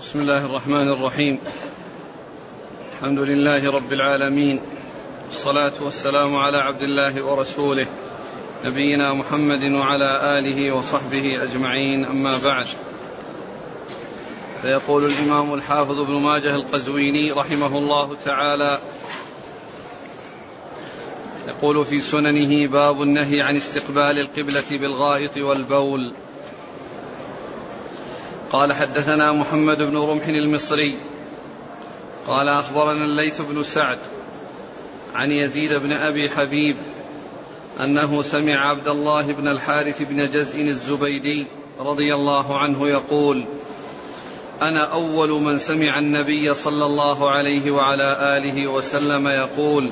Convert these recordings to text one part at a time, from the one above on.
بسم الله الرحمن الرحيم. الحمد لله رب العالمين. والصلاة والسلام على عبد الله ورسوله نبينا محمد وعلى آله وصحبه أجمعين أما بعد. فيقول الإمام الحافظ ابن ماجه القزويني رحمه الله تعالى يقول في سننه باب النهي عن استقبال القبلة بالغائط والبول. قال حدثنا محمد بن رمح المصري. قال أخبرنا الليث بن سعد عن يزيد بن أبي حبيب أنه سمع عبد الله بن الحارث بن جزء الزبيدي رضي الله عنه يقول أنا أول من سمع النبي صلى الله عليه وعلى آله وسلم يقول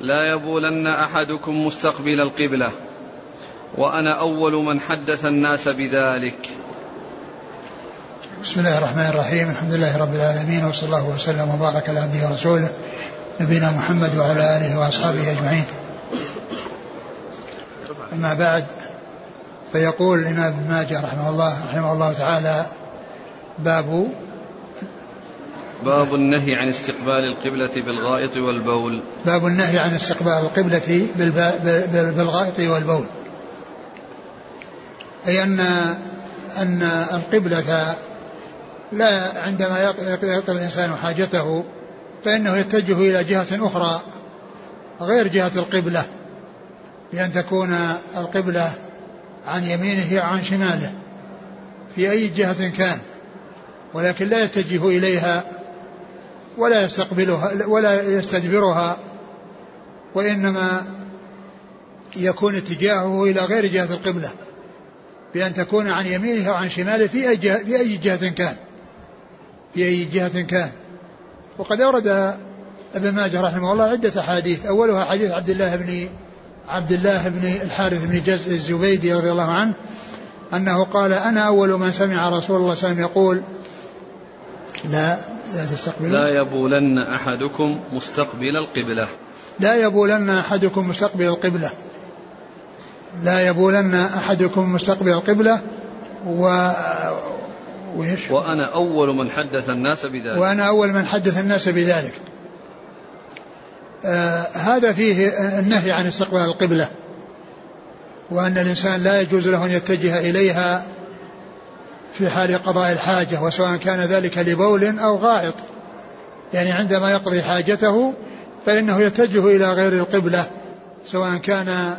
لا يبولن أحدكم مستقبل القبلة وأنا أول من حدث الناس بذلك. بسم الله الرحمن الرحيم. الحمد لله رب العالمين وصلى الله وسلم وبارك على عبده ورسوله نبينا محمد وعلى آله وأصحابه أجمعين. أما بعد فيقول الإمام ابن ماجه رحمه الله رحمه الله تعالى باب باب النهي عن استقبال القبلة بالغائط والبول. باب النهي عن استقبال القبلة بالغائط والبول. أي أن أن القبلة لا عندما يقضي الإنسان حاجته فإنه يتجه إلى جهة أخرى غير جهة القبلة بأن تكون القبلة عن يمينه وعن شماله في أي جهة كان ولكن لا يتجه إليها ولا يستقبلها ولا يستدبرها وإنما يكون اتجاهه إلى غير جهة القبلة بأن تكون عن يمينه وعن شماله في أي جهة, في أي جهة كان. في أي جهة كان. وقد أورد ابن ماجه رحمه الله عدة أحاديث. أولها حديث عبد الله بن عبد الله بن الحارث بن جزء الزبيدي رضي الله عنه أنه قال أنا أول من سمع رسول الله صلى الله عليه وسلم يقول لا لا تستقبل لا يبولن أحدكم مستقبل القبلة. لا يبولن أحدكم مستقبل القبلة. لا يبولن أحدكم مستقبل القبلة و وإيش؟ وأنا أول من حدث الناس بذلك. وأنا أول من حدث الناس بذلك. آه هذا فيه النهي عن استقبال القبلة وأن الإنسان لا يجوز له أن يتجه إليها في حال قضاء الحاجة وسواء كان ذلك لبول أو غائط. يعني عندما يقضي حاجته فإنه يتجه إلى غير القبلة سواء كان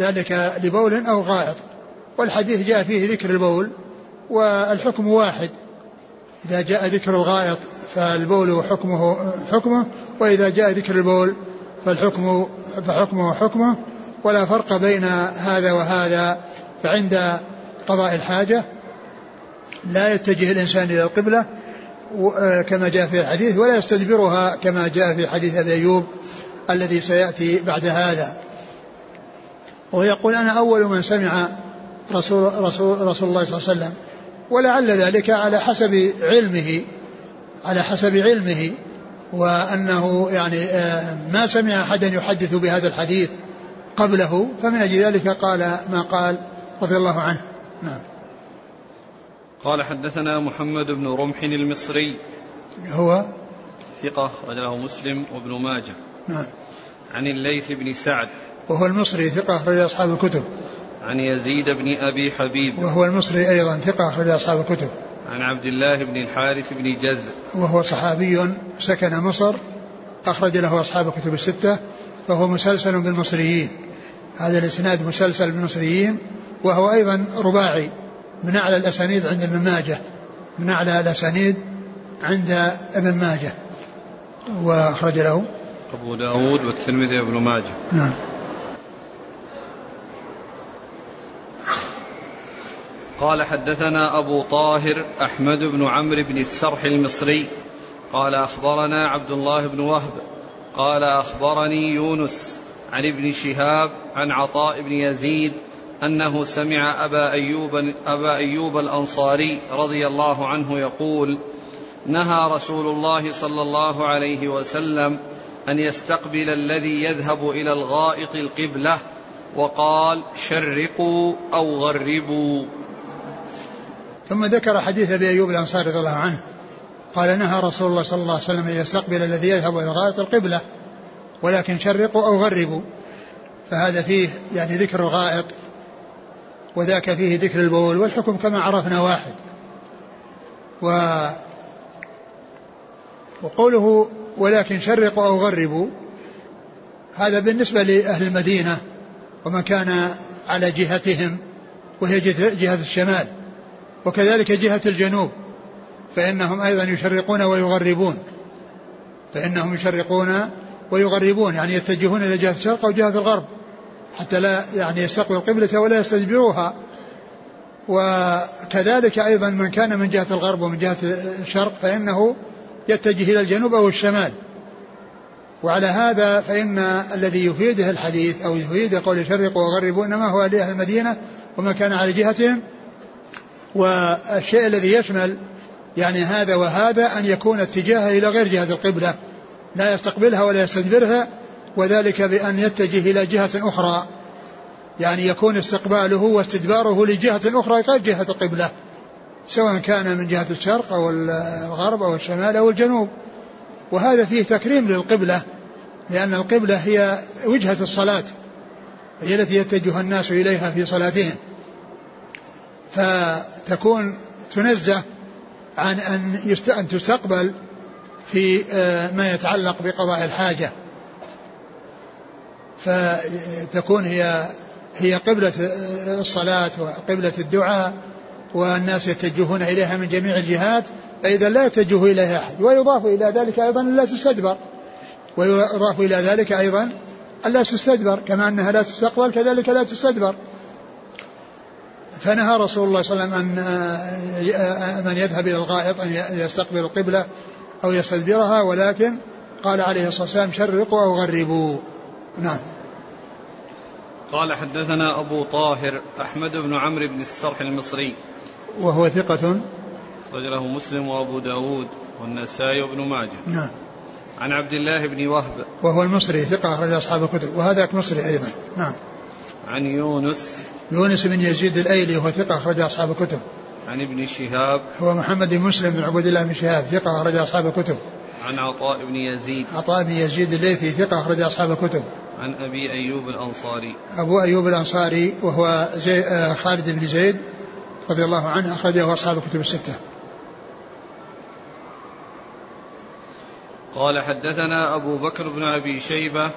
ذلك لبول أو غائط. والحديث جاء فيه ذكر البول. والحكم واحد. إذا جاء ذكر الغائط فالبول حكمه حكمه وإذا جاء ذكر البول فالحكم فحكمه حكمه. ولا فرق بين هذا وهذا فعند قضاء الحاجة لا يتجه الإنسان إلى القبلة كما جاء في الحديث ولا يستدبرها كما جاء في حديث أبي أيوب الذي سيأتي بعد هذا. ويقول أنا أول من سمع رسول, رسول, رسول الله صلى الله عليه وسلم ولعل ذلك على حسب علمه على حسب علمه وأنه يعني آه، ما سمع أحدا يحدث بهذا الحديث قبله فمن أجل ذلك قال ما قال رضي الله عنه. نعم. قال حدثنا محمد بن رمح المصري. هو؟ ثقة رجله مسلم وابن ماجه. نعم. عن الليث بن سعد. وهو المصري ثقة أخرج أصحاب الكتب. عن يزيد بن أبي حبيب. وهو المصري أيضا ثقة أخرج أصحاب الكتب. عن عبد الله بن الحارث بن جز وهو صحابي سكن مصر أخرج له أصحاب الكتب الستة فهو مسلسل بالمصريين. هذا الإسناد مسلسل بالمصريين وهو أيضا رباعي من أعلى الأسانيد عند ابن ماجه من أعلى الأسانيد عند ابن ماجه. وأخرج له أبو داود والترمذي وابن ماجه. نعم. قال حدثنا أبو طاهر أحمد بن عمرو بن السرح المصري قال أخبرنا عبد الله بن وهب قال أخبرني يونس عن ابن شهاب عن عطاء بن يزيد أنه سمع أبا أيوب, أبا أيوب الأنصاري رضي الله عنه يقول نهى رسول الله صلى الله عليه وسلم أن يستقبل الذي يذهب إلى الغائط القبلة وقال شرقوا أو غربوا. ثم ذكر حديث أبي أيوب الأنصاري رضي الله عنه. قال نهى رسول الله صلى الله عليه وسلم أن يستقبل الذي يذهب إلى الغائط القبلة ولكن شرقوا أو غربوا. فهذا فيه يعني ذكر الغائط وذاك فيه ذكر البول والحكم كما عرفنا واحد. و وقوله ولكن شرقوا أو غربوا هذا بالنسبة لأهل المدينة ومن كان على جهتهم وهي جهة الشمال. وكذلك جهة الجنوب فإنهم أيضا يشرقون ويغربون. فإنهم يشرقون ويغربون يعني يتجهون إلى جهة الشرق أو جهة الغرب حتى لا يعني يستقبل القبلة ولا يستدبروها. وكذلك أيضا من كان من جهة الغرب ومن جهة الشرق فإنه يتجه إلى الجنوب أو الشمال. وعلى هذا فإن الذي يفيده الحديث أو يفيد قول يشرقوا وغربوا إنما هو لأهل المدينة ومن كان على جهتهم والشيء الذي يشمل يعني هذا وهذا أن يكون اتجاهه إلى غير جهة القبلة لا يستقبلها ولا يستدبرها وذلك بأن يتجه إلى جهة أخرى. يعني يكون استقباله واستدباره لجهة أخرى غير جهة القبلة سواء كان من جهة الشرق أو الغرب أو الشمال أو الجنوب. وهذا فيه تكريم للقبلة لأن القبلة هي وجهة الصلاة هي التي يتجه الناس إليها في صلاتهم. فتكون تنزه عن أن أن تستقبل في آه، ما يتعلق بقضاء الحاجة. فتكون هي هي قبلة الصلاة وقبلة الدعاء والناس يتجهون إليها من جميع الجهات فإذا لا يتجه إليها أحد. ويضاف إلى ذلك أيضا لا تستدبر. ويضاف إلى ذلك أيضا ألا تستدبر كما أنها لا تستقبل كذلك لا تستدبر. فنهى رسول الله صلى الله عليه وسلم أن من يذهب إلى الغائط أن يستقبل القبلة أو يستدبرها ولكن قال عليه الصلاة والسلام شرقوا أو غربوا. نعم. قال حدثنا أبو طاهر أحمد بن عمرو بن السرح المصري. وهو ثقة. رجله مسلم وأبو داود والنسائي وابن ماجه. نعم. عن عبد الله بن وهب. وهو المصري ثقة أخرج أصحاب الكتب. وهذاك مصري أيضا. نعم. عن يونس يونس بن يزيد الأيلي وهو ثقة أخرج أصحاب الكتب. عن ابن شهاب. هو محمد بن مسلم بن عبد الله بن شهاب ثقة أخرج أصحاب الكتب. عن عطاء بن يزيد. عطاء بن يزيد الليثي ثقة أخرج أصحاب الكتب. عن أبي أيوب الأنصاري. أبو أيوب الأنصاري وهو زي آه، خالد بن زيد رضي الله عنه أخرجه أصحاب الكتب الستة. قال حدثنا أبو بكر بن أبي شيبة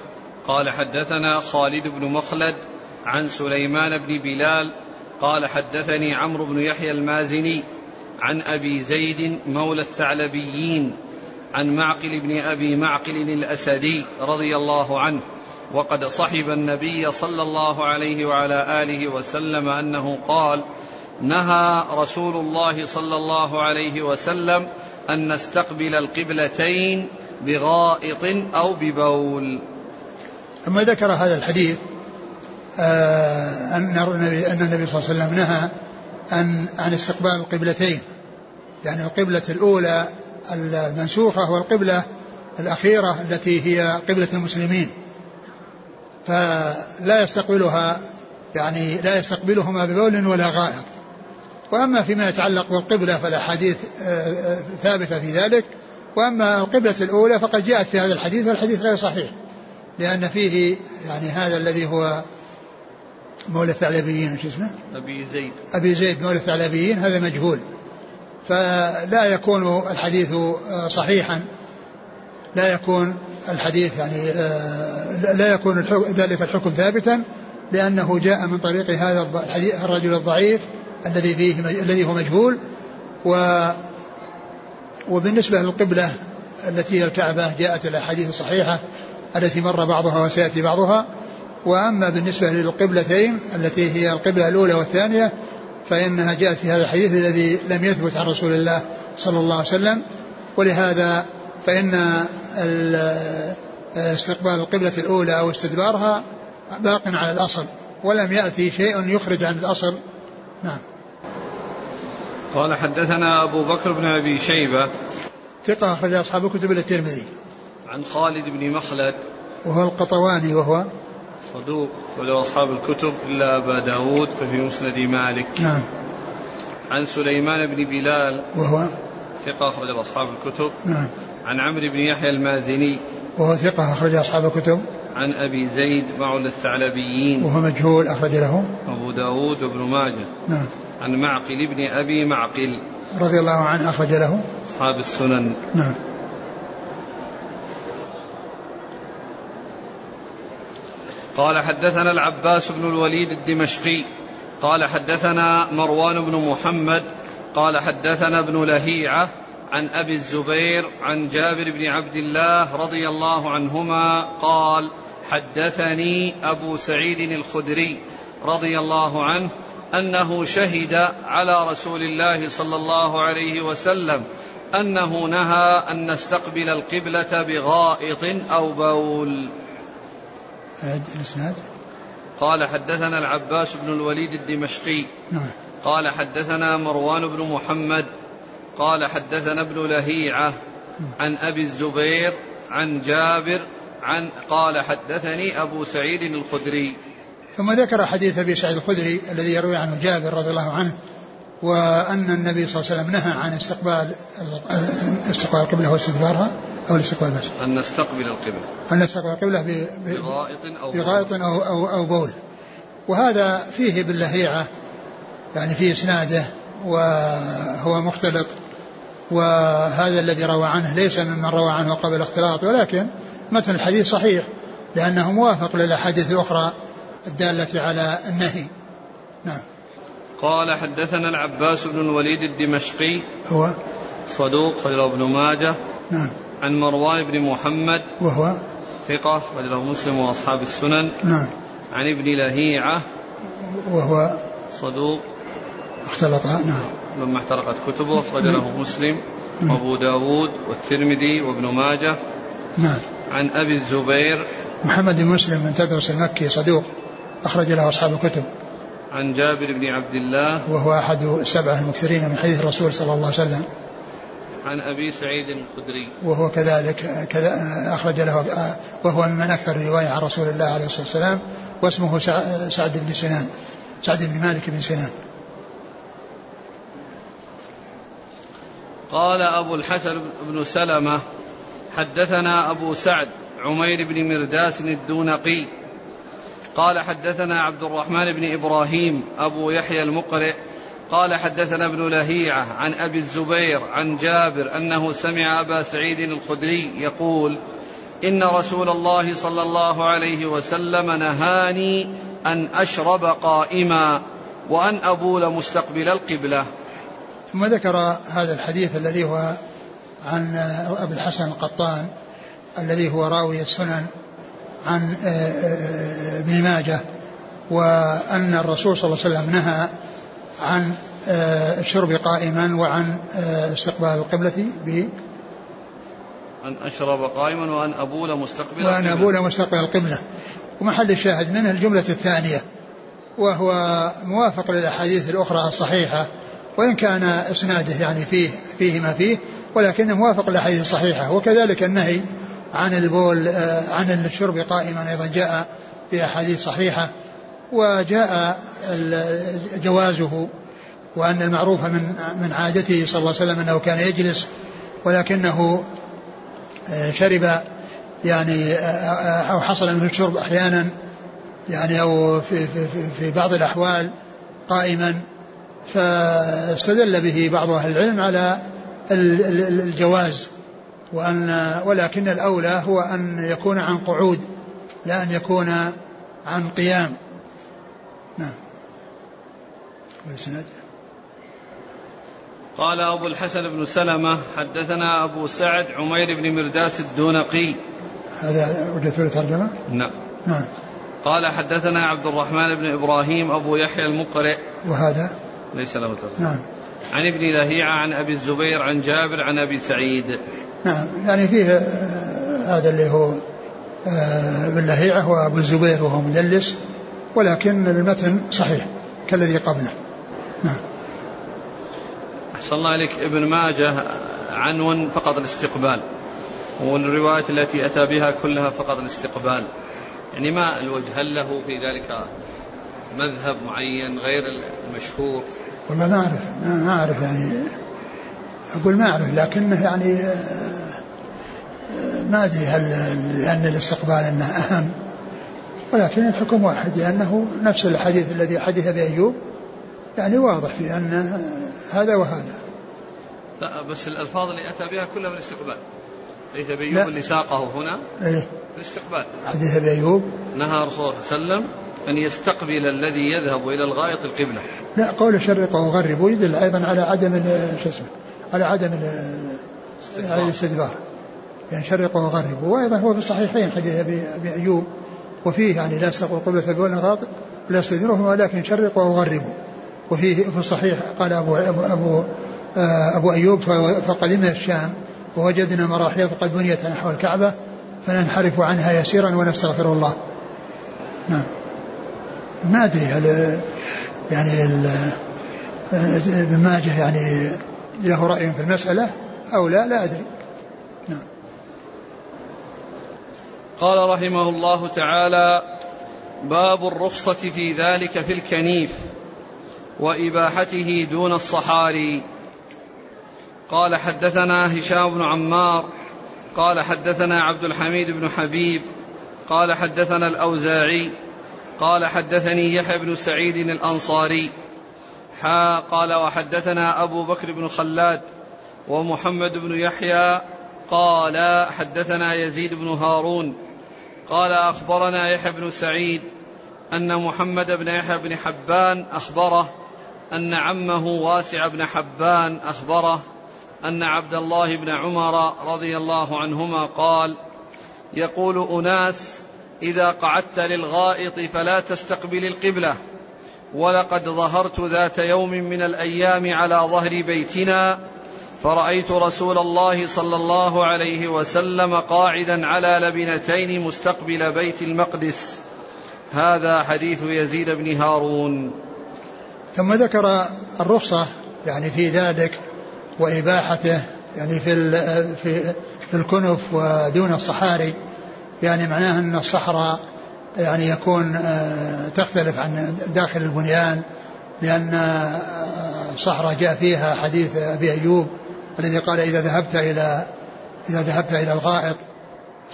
قال حدثنا خالد بن مخلد عن سليمان بن بلال قال حدثني عمرو بن يحيى المازني عن أبي زيد مولى الثعلبيين عن معقل بن أبي معقل الأسدي رضي الله عنه وقد صحب النبي صلى الله عليه وعلى آله وسلم أنه قال نهى رسول الله صلى الله عليه وسلم أن نستقبل القبلتين بغائط أو ببول. ثم ذكر هذا الحديث أن النبي أن النبي صلى الله عليه وسلم نهى عن عن استقبال القبلتين. يعني القبلة الأولى المنسوخة والقبلة الأخيرة التي هي قبلة المسلمين. فلا يستقبلها يعني لا يستقبلهما ببول ولا غائط. وأما فيما يتعلق بالقبلة فالأحاديث آه، آه، ثابتة في ذلك. وأما القبلة الأولى فقد جاءت في هذا الحديث والحديث غير صحيح. لأن فيه يعني هذا الذي هو مولى الثعلبيين شو اسمه؟ أبي زيد. أبي زيد مولى الثعلبيين هذا مجهول. فلا يكون الحديث آه، صحيحا. لا يكون الحديث يعني لا يكون ذلك الحكم ثابتا لأنه جاء من طريق هذا الحديث الرجل الضعيف الذي فيه الذي هو مجهول. و وبالنسبة للقبلة التي هي الكعبة جاءت الأحاديث الصحيحة التي مر بعضها وسيأتي بعضها. وأما بالنسبة للقبلتين التي هي القبلة الأولى والثانية فإنها جاءت في هذا الحديث الذي لم يثبت عن رسول الله صلى الله عليه وسلم. ولهذا فإن استقبال القبلة الأولى أو استدبارها باق على الأصل ولم يأتي شيء يخرج عن الأصل. نعم. قال حدثنا أبو بكر بن أبي شيبة. ثقة أخرج أصحاب الكتب إلى الترمذي. عن خالد بن مخلد. وهو القطواني وهو صدوق ولو أصحاب الكتب إلا أبا داود ففي مسند مالك. نعم. عن سليمان بن بلال وهو؟ ثقة أخرج أصحاب الكتب. نعم. عن عمرو بن يحيى المازني وهو ثقة أخرج أصحاب الكتب. عن أبي زيد معل الثعلبيين. وهو مجهول أخرج له. أبو داود وابن ماجه. نعم. عن معقل بن أبي معقل. رضي الله عنه أخرج له. أصحاب السنن. نعم. قال حدثنا العباس بن الوليد الدمشقي قال حدثنا مروان بن محمد قال حدثنا ابن لهيعة عن أبي الزبير عن جابر بن عبد الله رضي الله عنهما قال حدثني أبو سعيد الخدري رضي الله عنه أنه شهد على رسول الله صلى الله عليه وسلم أنه نهى أن نستقبل القبلة بغائط أو بول. الإسناد. قال حدثنا العباس بن الوليد الدمشقي. نعم. قال حدثنا مروان بن محمد. قال حدثنا ابن لهيعة عن أبي الزبير عن جابر عن قال حدثني أبو سعيد الخدري. ثم ذكر حديث أبي سعيد الخدري الذي يروي عنه جابر رضي الله عنه وأن النبي صلى الله عليه وسلم نهى عن استقبال استقبال القبلة واستدبارها أو الاستقبال بس. أن نستقبل القبلة. أن نستقبل ب- بغائط أو بغائط أو أو أو بول. وهذا فيه باللهيعة يعني في إسناده وهو مختلط وهذا الذي روى عنه ليس ممن روى عنه قبل الاختلاط ولكن متن الحديث صحيح لأنه موافق للأحاديث الأخرى الدالة على النهي. نعم. قال حدثنا العباس بن الوليد الدمشقي. هو؟ صدوق رجله ابن ماجه. نعم. عن مروان بن محمد. وهو؟ ثقة رجله مسلم وأصحاب السنن. نعم. عن ابن لهيعة. وهو؟ صدوق. اختلط. نعم. لما احترقت كتبه أخرج له مسلم. وأبو داود والترمذي وابن ماجه. نعم. عن أبي الزبير. محمد بن مسلم من تدرس المكي صدوق أخرج له أصحاب الكتب. عن جابر بن عبد الله وهو أحد السبعة المكثرين من حديث الرسول صلى الله عليه وسلم. عن أبي سعيد الخدري. وهو كذلك كذا أخرج له وهو من أكثر رواية عن رسول الله عليه الصلاة والسلام واسمه سع- سعد بن سنان سعد بن مالك بن سنان. قال أبو الحسن بن سلمة حدثنا أبو سعد عمير بن مرداس الدونقي قال حدثنا عبد الرحمن بن إبراهيم أبو يحيى المقرئ قال حدثنا ابن لهيعة عن أبي الزبير عن جابر أنه سمع أبا سعيد الخدري يقول إن رسول الله صلى الله عليه وسلم نهاني أن أشرب قائما وأن أبول مستقبل القبلة. ثم ذكر هذا الحديث الذي هو عن أبي الحسن القطان الذي هو راوي السنن عن آه، آه، ابن ماجه وأن الرسول صلى الله عليه وسلم نهى عن آه، الشرب قائما وعن استقبال القبلة ب أن أشرب قائما وأن أبول مستقبل وأن القبلة. أبول مستقبل القبلة ومحل الشاهد منه الجملة الثانية وهو موافق للأحاديث الأخرى الصحيحة وإن كان إسناده يعني فيه فيه ما فيه ولكنه موافق للأحاديث الصحيحة وكذلك النهي عن البول آه، عن الشرب قائما أيضا جاء في أحاديث صحيحة وجاء جوازه وأن المعروف من من عادته صلى الله عليه وسلم أنه كان يجلس ولكنه آه، شرب يعني آه، أو حصل منه الشرب أحيانا يعني أو في, في, في, بعض الأحوال قائما. فاستدل به بعض أهل العلم على ال- ال- الجواز. وأن ولكن الأولى هو أن يكون عن قعود لا أن يكون عن قيام. نعم. والسند قال أبو الحسن بن سلمة حدثنا أبو سعد عمير بن مرداس الدونقي. هذا وجدت له ترجمة نعم. نعم. قال حدثنا عبد الرحمن بن إبراهيم أبو يحيى المقرئ. وهذا؟ ليس له ترجمة. نعم. عن ابن لهيعة عن أبي الزبير عن جابر عن أبي سعيد. نعم يعني فيه آه، هذا اللي هو آه، ابن لهيعة وأبو الزبير وهو مدلس ولكن المتن صحيح كالذي قبله. نعم. أحسن الله عليك ابن ماجه عنون فقط الاستقبال والروايات التي أتى بها كلها فقط الاستقبال. يعني ما الوجه؟ هل له في ذلك مذهب معين غير المشهور؟ والله ما أعرف ما أعرف يعني. أقول ما أعرف لكنه يعني ما أدري هل لأن الاستقبال أنه أهم. ولكن الحكم واحد لأنه نفس الحديث الذي حدث بأيوب يعني واضح في أن هذا وهذا. لا بس الألفاظ اللي أتى بها كلها من الاستقبال. ليس بأيوب اللي ساقه هنا إيه؟ الاستقبال. حديث بأيوب نهى رسول الله صلى الله عليه وسلم أن يستقبل الذي يذهب إلى الغائط القبلة. لا قول شرق وغرب يدل أيضا على عدم شو اسمه على عدم الاستدبار يعني شرق وغرب وأيضا هو في الصحيحين حديث ابي أيوب وفيه يعني لا يستقبل قبلة بول غاطب لا يستدبرهم ولكن شرقوا وغربوا وفيه في الصحيح قال ابو ابو ابو, آه، أبو أيوب فقدمنا الشام ووجدنا مراحيض قد بنيت نحو الكعبة فننحرف عنها يسيرا ونستغفر الله. نعم. ما أدري هل يعني ابن ماجه يعني له رأي في المسألة أو لا لا أدري. نعم. قال رحمه الله تعالى باب الرخصة في ذلك في الكنيف وإباحته دون الصحاري قال حدثنا هشام بن عمار قال حدثنا عبد الحميد بن حبيب قال حدثنا الأوزاعي قال حدثني يحيى بن سعيد الأنصاري حا قال وحدثنا أبو بكر بن خلاد ومحمد بن يحيى قال حدثنا يزيد بن هارون قال أخبرنا يحيى بن سعيد أن محمد بن يحيى بن حبان أخبره أن عمه واسع بن حبان أخبره أن عبد الله بن عمر رضي الله عنهما قال يقول أناس إذا قعدت للغائط فلا تستقبل القبلة. ولقد ظهرت ذات يوم من الأيام على ظهر بيتنا فرأيت رسول الله صلى الله عليه وسلم قاعدا على لبنتين مستقبل بيت المقدس. هذا حديث يزيد بن هارون. ثم ذكر الرخصة يعني في ذلك وإباحته يعني في في الكنف ودون الصحاري يعني معناه أن الصحراء يعني يكون آه، تختلف عن داخل البنيان لأن الصحراء آه، جاء فيها حديث أبي أيوب الذي قال إذا ذهبت إلى إذا ذهبت إلى الغائط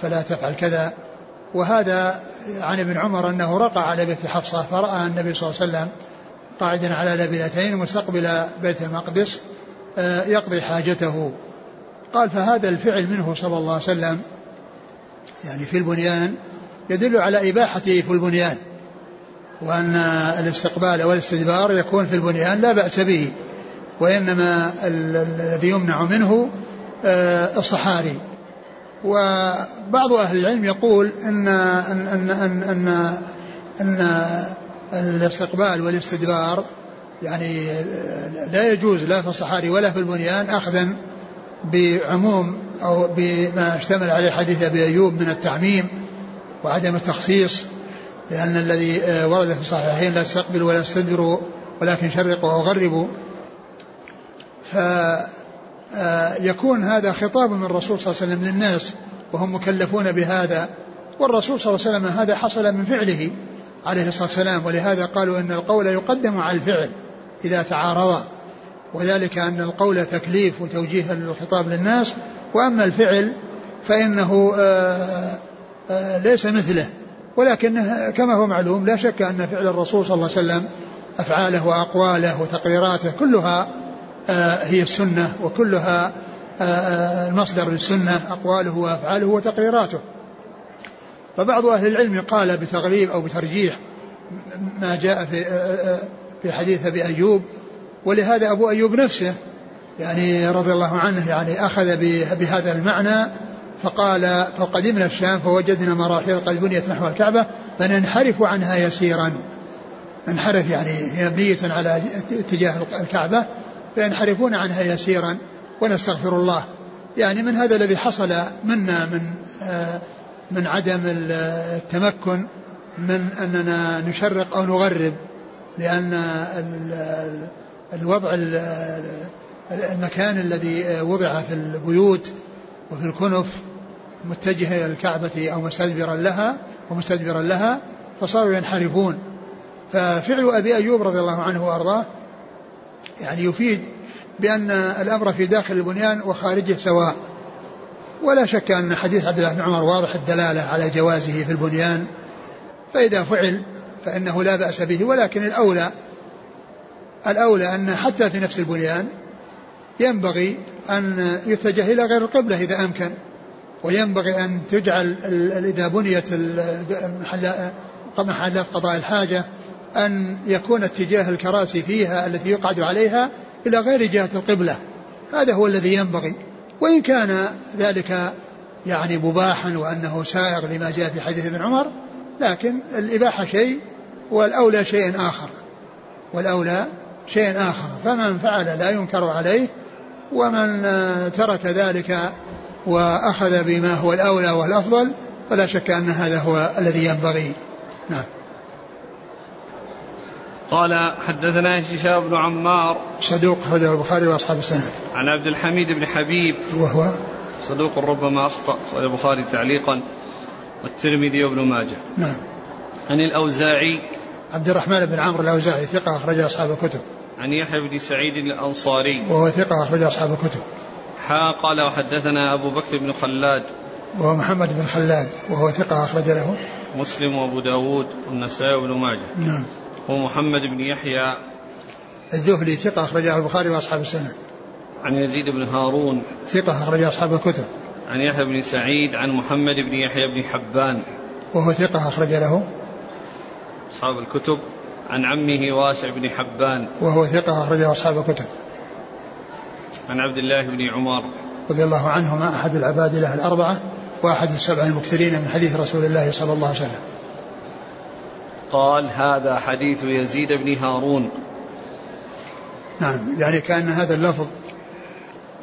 فلا تفعل كذا. وهذا عن ابن عمر أنه رقى على بيت حفصة فرأى النبي صلى الله عليه وسلم قاعدا على لبنتين مستقبل بيت المقدس آه، يقضي حاجته. قال فهذا الفعل منه صلى الله عليه وسلم يعني في البنيان يدل على إباحته في البنيان وأن الاستقبال والاستدبار يكون في البنيان لا بأس به وإنما الذي يمنع منه آه، الصحاري. وبعض أهل العلم يقول إن أن أن أن, أن, أن الاستقبال والاستدبار يعني آه، لا يجوز لا في الصحاري ولا في البنيان أخذا بعموم أو بما اشتمل عليه حديث أبي أيوب من التعميم وعدم التخصيص لأن الذي آه، ورد في الصحيحين لا استقبل ولا استدبروا ولكن شرقوا وغربوا فيكون هذا خطاب من الرسول صلى الله عليه وسلم للناس وهم مكلفون بهذا. والرسول صلى الله عليه وسلم هذا حصل من فعله عليه الصلاة والسلام ولهذا قالوا أن القول يقدم على الفعل إذا تعارضا وذلك أن القول تكليف وتوجيه الخطاب للناس وأما الفعل فإنه آه، آه، ليس مثله. ولكن كما هو معلوم لا شك أن فعل الرسول صلى الله عليه وسلم أفعاله وأقواله وتقريراته كلها آه، هي السنة وكلها آه، آه، المصدر للسنة أقواله وأفعاله وتقريراته. فبعض أهل العلم قال بتغليب أو بترجيح ما جاء في في حديث أبي أيوب ولهذا أبو أيوب نفسه يعني رضي الله عنه يعني أخذ بهذا المعنى فقال فقدمنا الشام فوجدنا مراحيض قد بنيت نحو الكعبة فننحرف عنها يسيرا. ننحرف يعني هي مبنية على اتجاه الكعبة فينحرفون عنها يسيرا. ونستغفر الله. يعني من هذا الذي حصل منا من آه، من عدم التمكن من أننا نشرق أو نغرب لأن الوضع المكان الذي وضع في البيوت وفي الكنف متجه إلى الكعبة أو مستدبرا لها ومستدبرا لها فصاروا ينحرفون. ففعل أبي أيوب رضي الله عنه وأرضاه يعني يفيد بأن الأمر في داخل البنيان وخارجه سواء. ولا شك أن حديث عبد الله بن عمر واضح الدلالة على جوازه في البنيان. فإذا فعل فإنه لا بأس به ولكن الأولى الأولى أن حتى في نفس البنيان ينبغي أن يتجه إلى غير القبلة إذا أمكن وينبغي أن تجعل إذا بنيت محلات قضاء الحاجة أن يكون اتجاه الكراسي فيها التي يقعد عليها إلى غير جهة القبلة. هذا هو الذي ينبغي. وإن كان ذلك يعني مباحا وأنه سائغ لما جاء في حديث ابن عمر لكن الإباحة شيء والأولى شيء آخر. والأولى شيء آخر. فمن فعل لا ينكر عليه ومن ترك ذلك وأخذ بما هو الأولى والأفضل فلا شك أن هذا هو الذي ينبغي. نعم. قال حدثنا هشام بن عمار. صدوق أخرجه البخاري وأصحاب السنة. عن عبد الحميد بن حبيب. وهو؟ صدوق ربما أخطأ البخاري تعليقا والترمذي وابن ماجه. نعم. عن الأوزاعي. عبد الرحمن بن عمرو الأوزاعي ثقة أخرج أصحاب الكتب. عن يحيى بن سعيد الأنصاري. وهو ثقة أخرج أصحاب الكتب. حا قال وحدثنا أبو بكر بن خلاد. وهو محمد بن خلاد وهو ثقة أخرج له. مسلم وأبو داود والنسائي وابن ماجه. نعم. ومحمد بن يحيى. الذهلي ثقة أخرجه البخاري وأصحاب السنة. عن يزيد بن هارون. ثقة أخرج أصحاب الكتب. عن يحيى بن سعيد عن محمد بن يحيى بن حبان. وهو ثقة أخرج له. أصحاب الكتب. عن عمه واسع بن حبان. وهو ثقة أخرجه أصحاب الكتب. عن عبد الله بن عمر. رضي الله عنهما أحد العباد له الأربعة وأحد السبع المكثرين من حديث رسول الله صلى الله عليه وسلم. قال هذا حديث يزيد بن هارون. نعم يعني كأن هذا اللفظ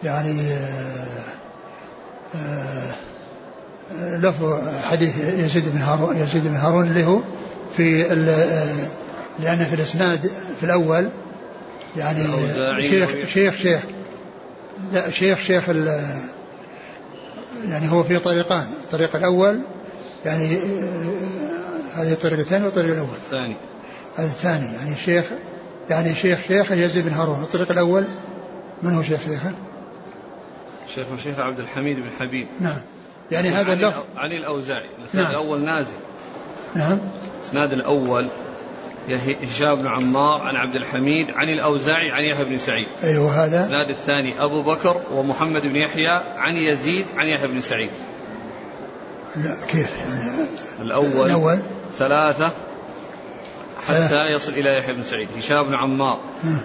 يعني آه، آه، لفظ حديث يزيد بن هارون يزيد بن هارون اللي هو في آه، لأن في الإسناد في الأول يعني شيخ شيخ شيخ لا شيخ شيخ يعني هو في طريقان. الطريق الأول يعني هذه الطريق الثاني والطريق الأول. الثاني هذا الثاني. يعني شيخ يعني شيخ شيخ يزيد بن هارون. الطريق الأول من هو شيخ شيخه؟ شيخ شيخ عبد الحميد بن حبيب. نعم. يعني هذا اللفظ علي الأوزاعي. الإسناد نعم. الأول نازل. نعم. الإسناد الأول هشام بن عمار عن عبد الحميد عن الأوزاعي عن يحيى بن سعيد. أيوه هذا. الإسناد الثاني أبو بكر ومحمد بن يحيى عن يزيد عن يحيى بن سعيد. لا كيف؟ يعني الأول الأول. ثلاثة حتى يصل إلى يحيى بن سعيد. هشام بن عمار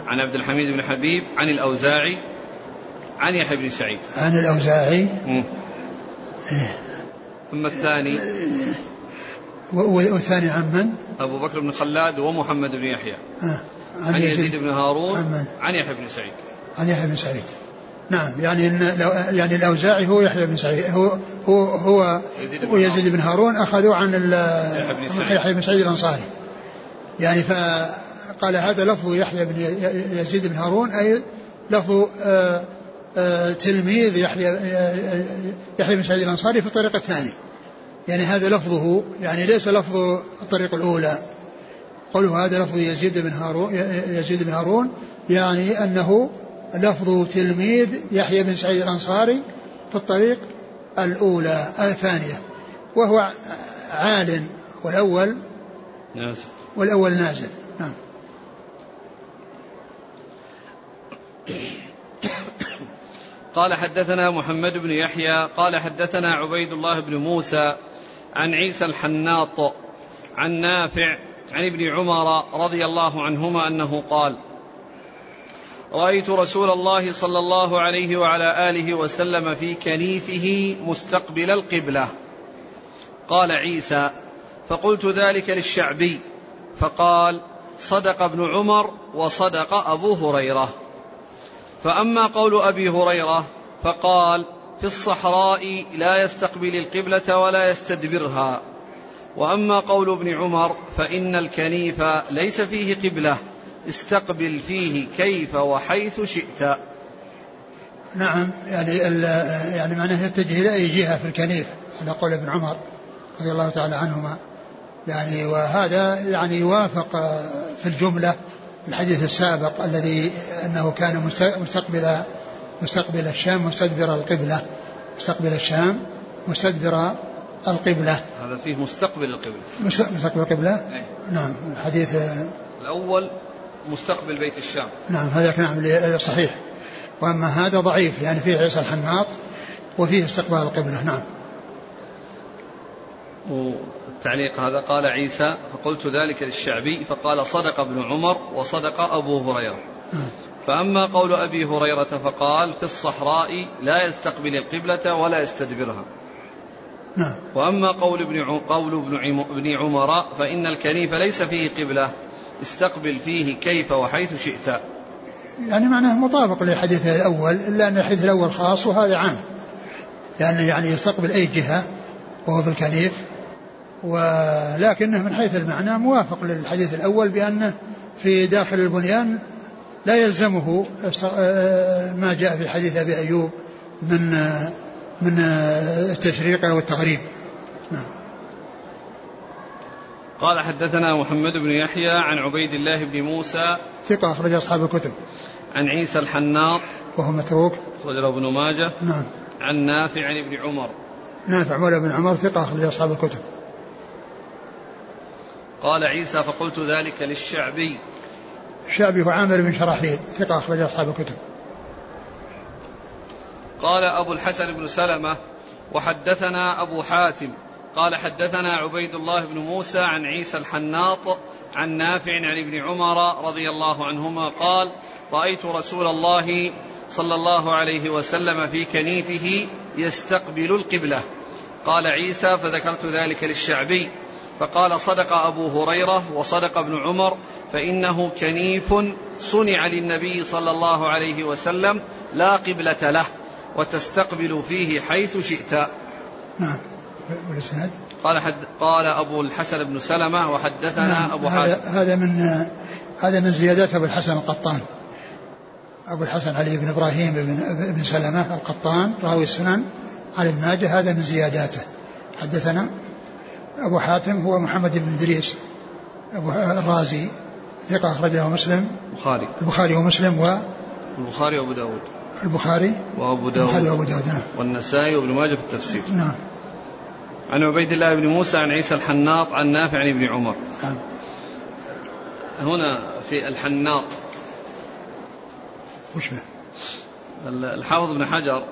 عن عبد الحميد بن حبيب عن الأوزاعي عن يحيى بن سعيد. عن الأوزاعي. إيه. ثم الثاني؟ والثاني عن من؟ أبو بكر بن خلاد ومحمد بن يحيى. آه. عن, عن يزيد بن هارون عن, من؟ عن يحيى بن سعيد. عن يحيى بن سعيد. نعم يعني إن يعني الأوزاعي هو يحيى بن سعيد. هو هو هو يزيد بن, يزيد بن هارون أخذوا عن يحيى بن سعيد. الأنصاري. يعني فقال هذا لفظ يحيى بن يزيد بن هارون أي لفظ آه، آه، تلميذ يحيى يحيى بن سعيد الأنصاري في الطريقة الثانية يعني هذا لفظه يعني ليس لفظ الطريقة الأولى. قوله هذا لفظ يزيد بن هارون يزيد بن هارون يعني أنه لفظ تلميذ يحيى بن سعيد الأنصاري في الطريق الأولى الثانية. وهو عال والأول نازل. والأول نازل. نعم. قال حدثنا محمد بن يحيى قال حدثنا عبيد الله بن موسى عن عيسى الحناط عن نافع عن ابن عمر رضي الله عنهما أنه قال رأيت رسول الله صلى الله عليه وعلى آله وسلم في كنيفه مستقبل القبلة. قال عيسى فقلت ذلك للشعبي فقال صدق ابن عمر وصدق أبو هريرة. فأما قول أبي هريرة فقال في الصحراء لا يستقبل القبلة ولا يستدبرها. وأما قول ابن عمر فإن الكنيف ليس فيه قبلة استقبل فيه كيف وحيث شئت. نعم يعني يعني معناه يتجه إلى أي جهة في الكنيف على قول ابن عمر رضي الله تعالى عنهما. يعني وهذا يعني يوافق في الجملة الحديث السابق الذي أنه كان مستقبل مستقبل الشام مستدبر القبلة. مستقبل الشام مستدبر القبلة. هذا فيه مستقبل القبلة. مستقبل القبلة؟ أي. نعم الحديث الأول مستقبل بيت الشام. نعم هذا نعم صحيح. وأما هذا ضعيف يعني فيه عيسى الحناط وفيه استقبال القبلة. نعم. والتعليق هذا قال عيسى فقلت ذلك للشعبي فقال صدق ابن عمر وصدق أبو هريرة. نعم. فأما قول أبي هريرة فقال في الصحراء لا يستقبل القبلة ولا يستدبرها. نعم. وأما قول ابن قول ابن عمر فإن الكنيف ليس فيه قبلة استقبل فيه كيف وحيث شئت. يعني معناه مطابق للحديث الأول إلا أن الحديث الأول خاص وهذا عام. لأنه يعني يستقبل أي جهة وهو في الكنيف. ولكنه من حيث المعنى موافق للحديث الأول بأنه في داخل البنيان لا يلزمه ما جاء في حديث أبي أيوب من من التشريق أو التغريب نعم. قال حدثنا محمد بن يحيى عن عبيد الله بن موسى ثقة أخرج أصحاب الكتب. عن عيسى الحناط وهو متروك. أخرج له ابن ماجه. نعم. عن نافع عن ابن عمر. نافع مولى بن عمر ثقة أخرج أصحاب الكتب. قال عيسى فقلت ذلك للشعبي. الشعبي هو عامر بن شراحيل ثقة أخرج أصحاب الكتب. قال أبو الحسن بن سلمة وحدثنا أبو حاتم قال حدثنا عبيد الله بن موسى عن عيسى الحناط عن نافع عن ابن عمر رضي الله عنهما قال رأيت رسول الله صلى الله عليه وسلم في كنيفه يستقبل القبلة. قال عيسى فذكرت ذلك للشعبي. فقال صدق أبو هريرة وصدق ابن عمر فإنه كنيف صنع للنبي صلى الله عليه وسلم لا قبلة له وتستقبل فيه حيث شئت. نعم. والإسناد؟ قال حد قال أبو الحسن بن سلمة وحدثنا نعم. أبو حاتم هذا من هذا من زيادات أبو الحسن القطان. أبو الحسن علي بن إبراهيم بن, بن سلمة القطان راوي السنن علي بن ماجه هذا من زياداته. حدثنا أبو حاتم هو محمد بن إدريس أبو الرازي ثقة أخرجه مسلم. البخاري البخاري ومسلم و البخاري وأبو داود. البخاري وأبو داود. البخاري وأبو داود نعم. والنسائي وابن ماجه في التفسير. نعم. عن عبيد الله بن موسى عن عيسى الحناط عن نافع عن ابن عمر. نعم. هنا في الحناط. وش؟ الحافظ بن حجر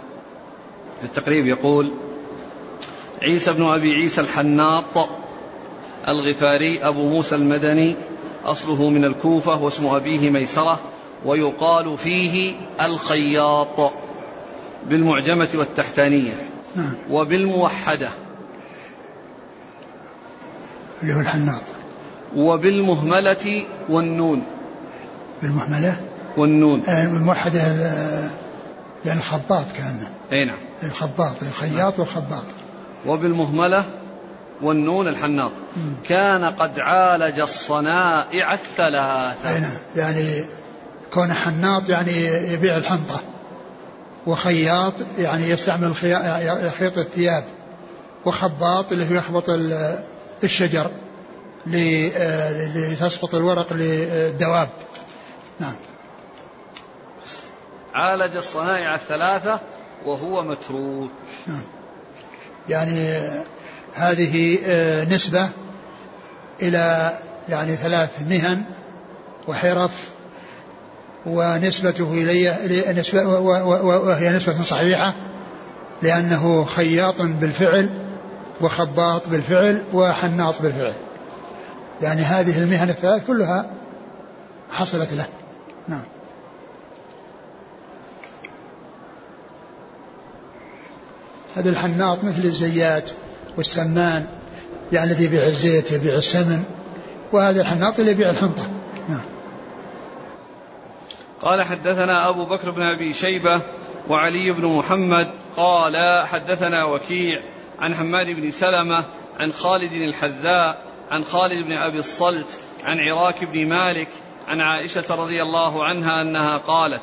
في التقريب يقول عيسى بن أبي عيسى الحناط الغفاري أبو موسى المدني أصله من الكوفة واسم أبيه ميسرة ويقال فيه الخياط بالمعجمة والتحتانية نعم. وبالموحدة. اللي هو الحناط. وبالمهملة والنون. بالمهملة؟ والنون. آه، الموحدة يعني الخباط كان. أي نعم. الخباط الخياط والخباط. وبالمهملة والنون الحناط. كان قد عالج الصنائع الثلاثة. يعني كون حناط يعني يبيع الحنطة. وخياط يعني يستعمل خيط الثياب. وخباط اللي هو يخبط الشجر لتسقط الورق للدواب. نعم. عالج الصنائع الثلاثة وهو متروك. نعم. يعني هذه آه، نسبة إلى يعني ثلاث مهن وحرف ونسبته إلي نسبة وهي نسبة صحيحة لأنه خياط بالفعل وخباط بالفعل وحناط بالفعل. يعني هذه المهن الثلاث كلها حصلت له. نعم. هذا الحناط مثل الزيات. والسمان يعني الذي يبيع الزيت يبيع السمن وهذا الحناط اللي يبيع الحنطة. نعم. قال حدثنا أبو بكر بن أبي شيبة وعلي بن محمد قال حدثنا وكيع عن حماد بن سلمة عن خالد الحذاء عن خالد بن أبي الصلت عن عراك بن مالك عن عائشة رضي الله عنها أنها قالت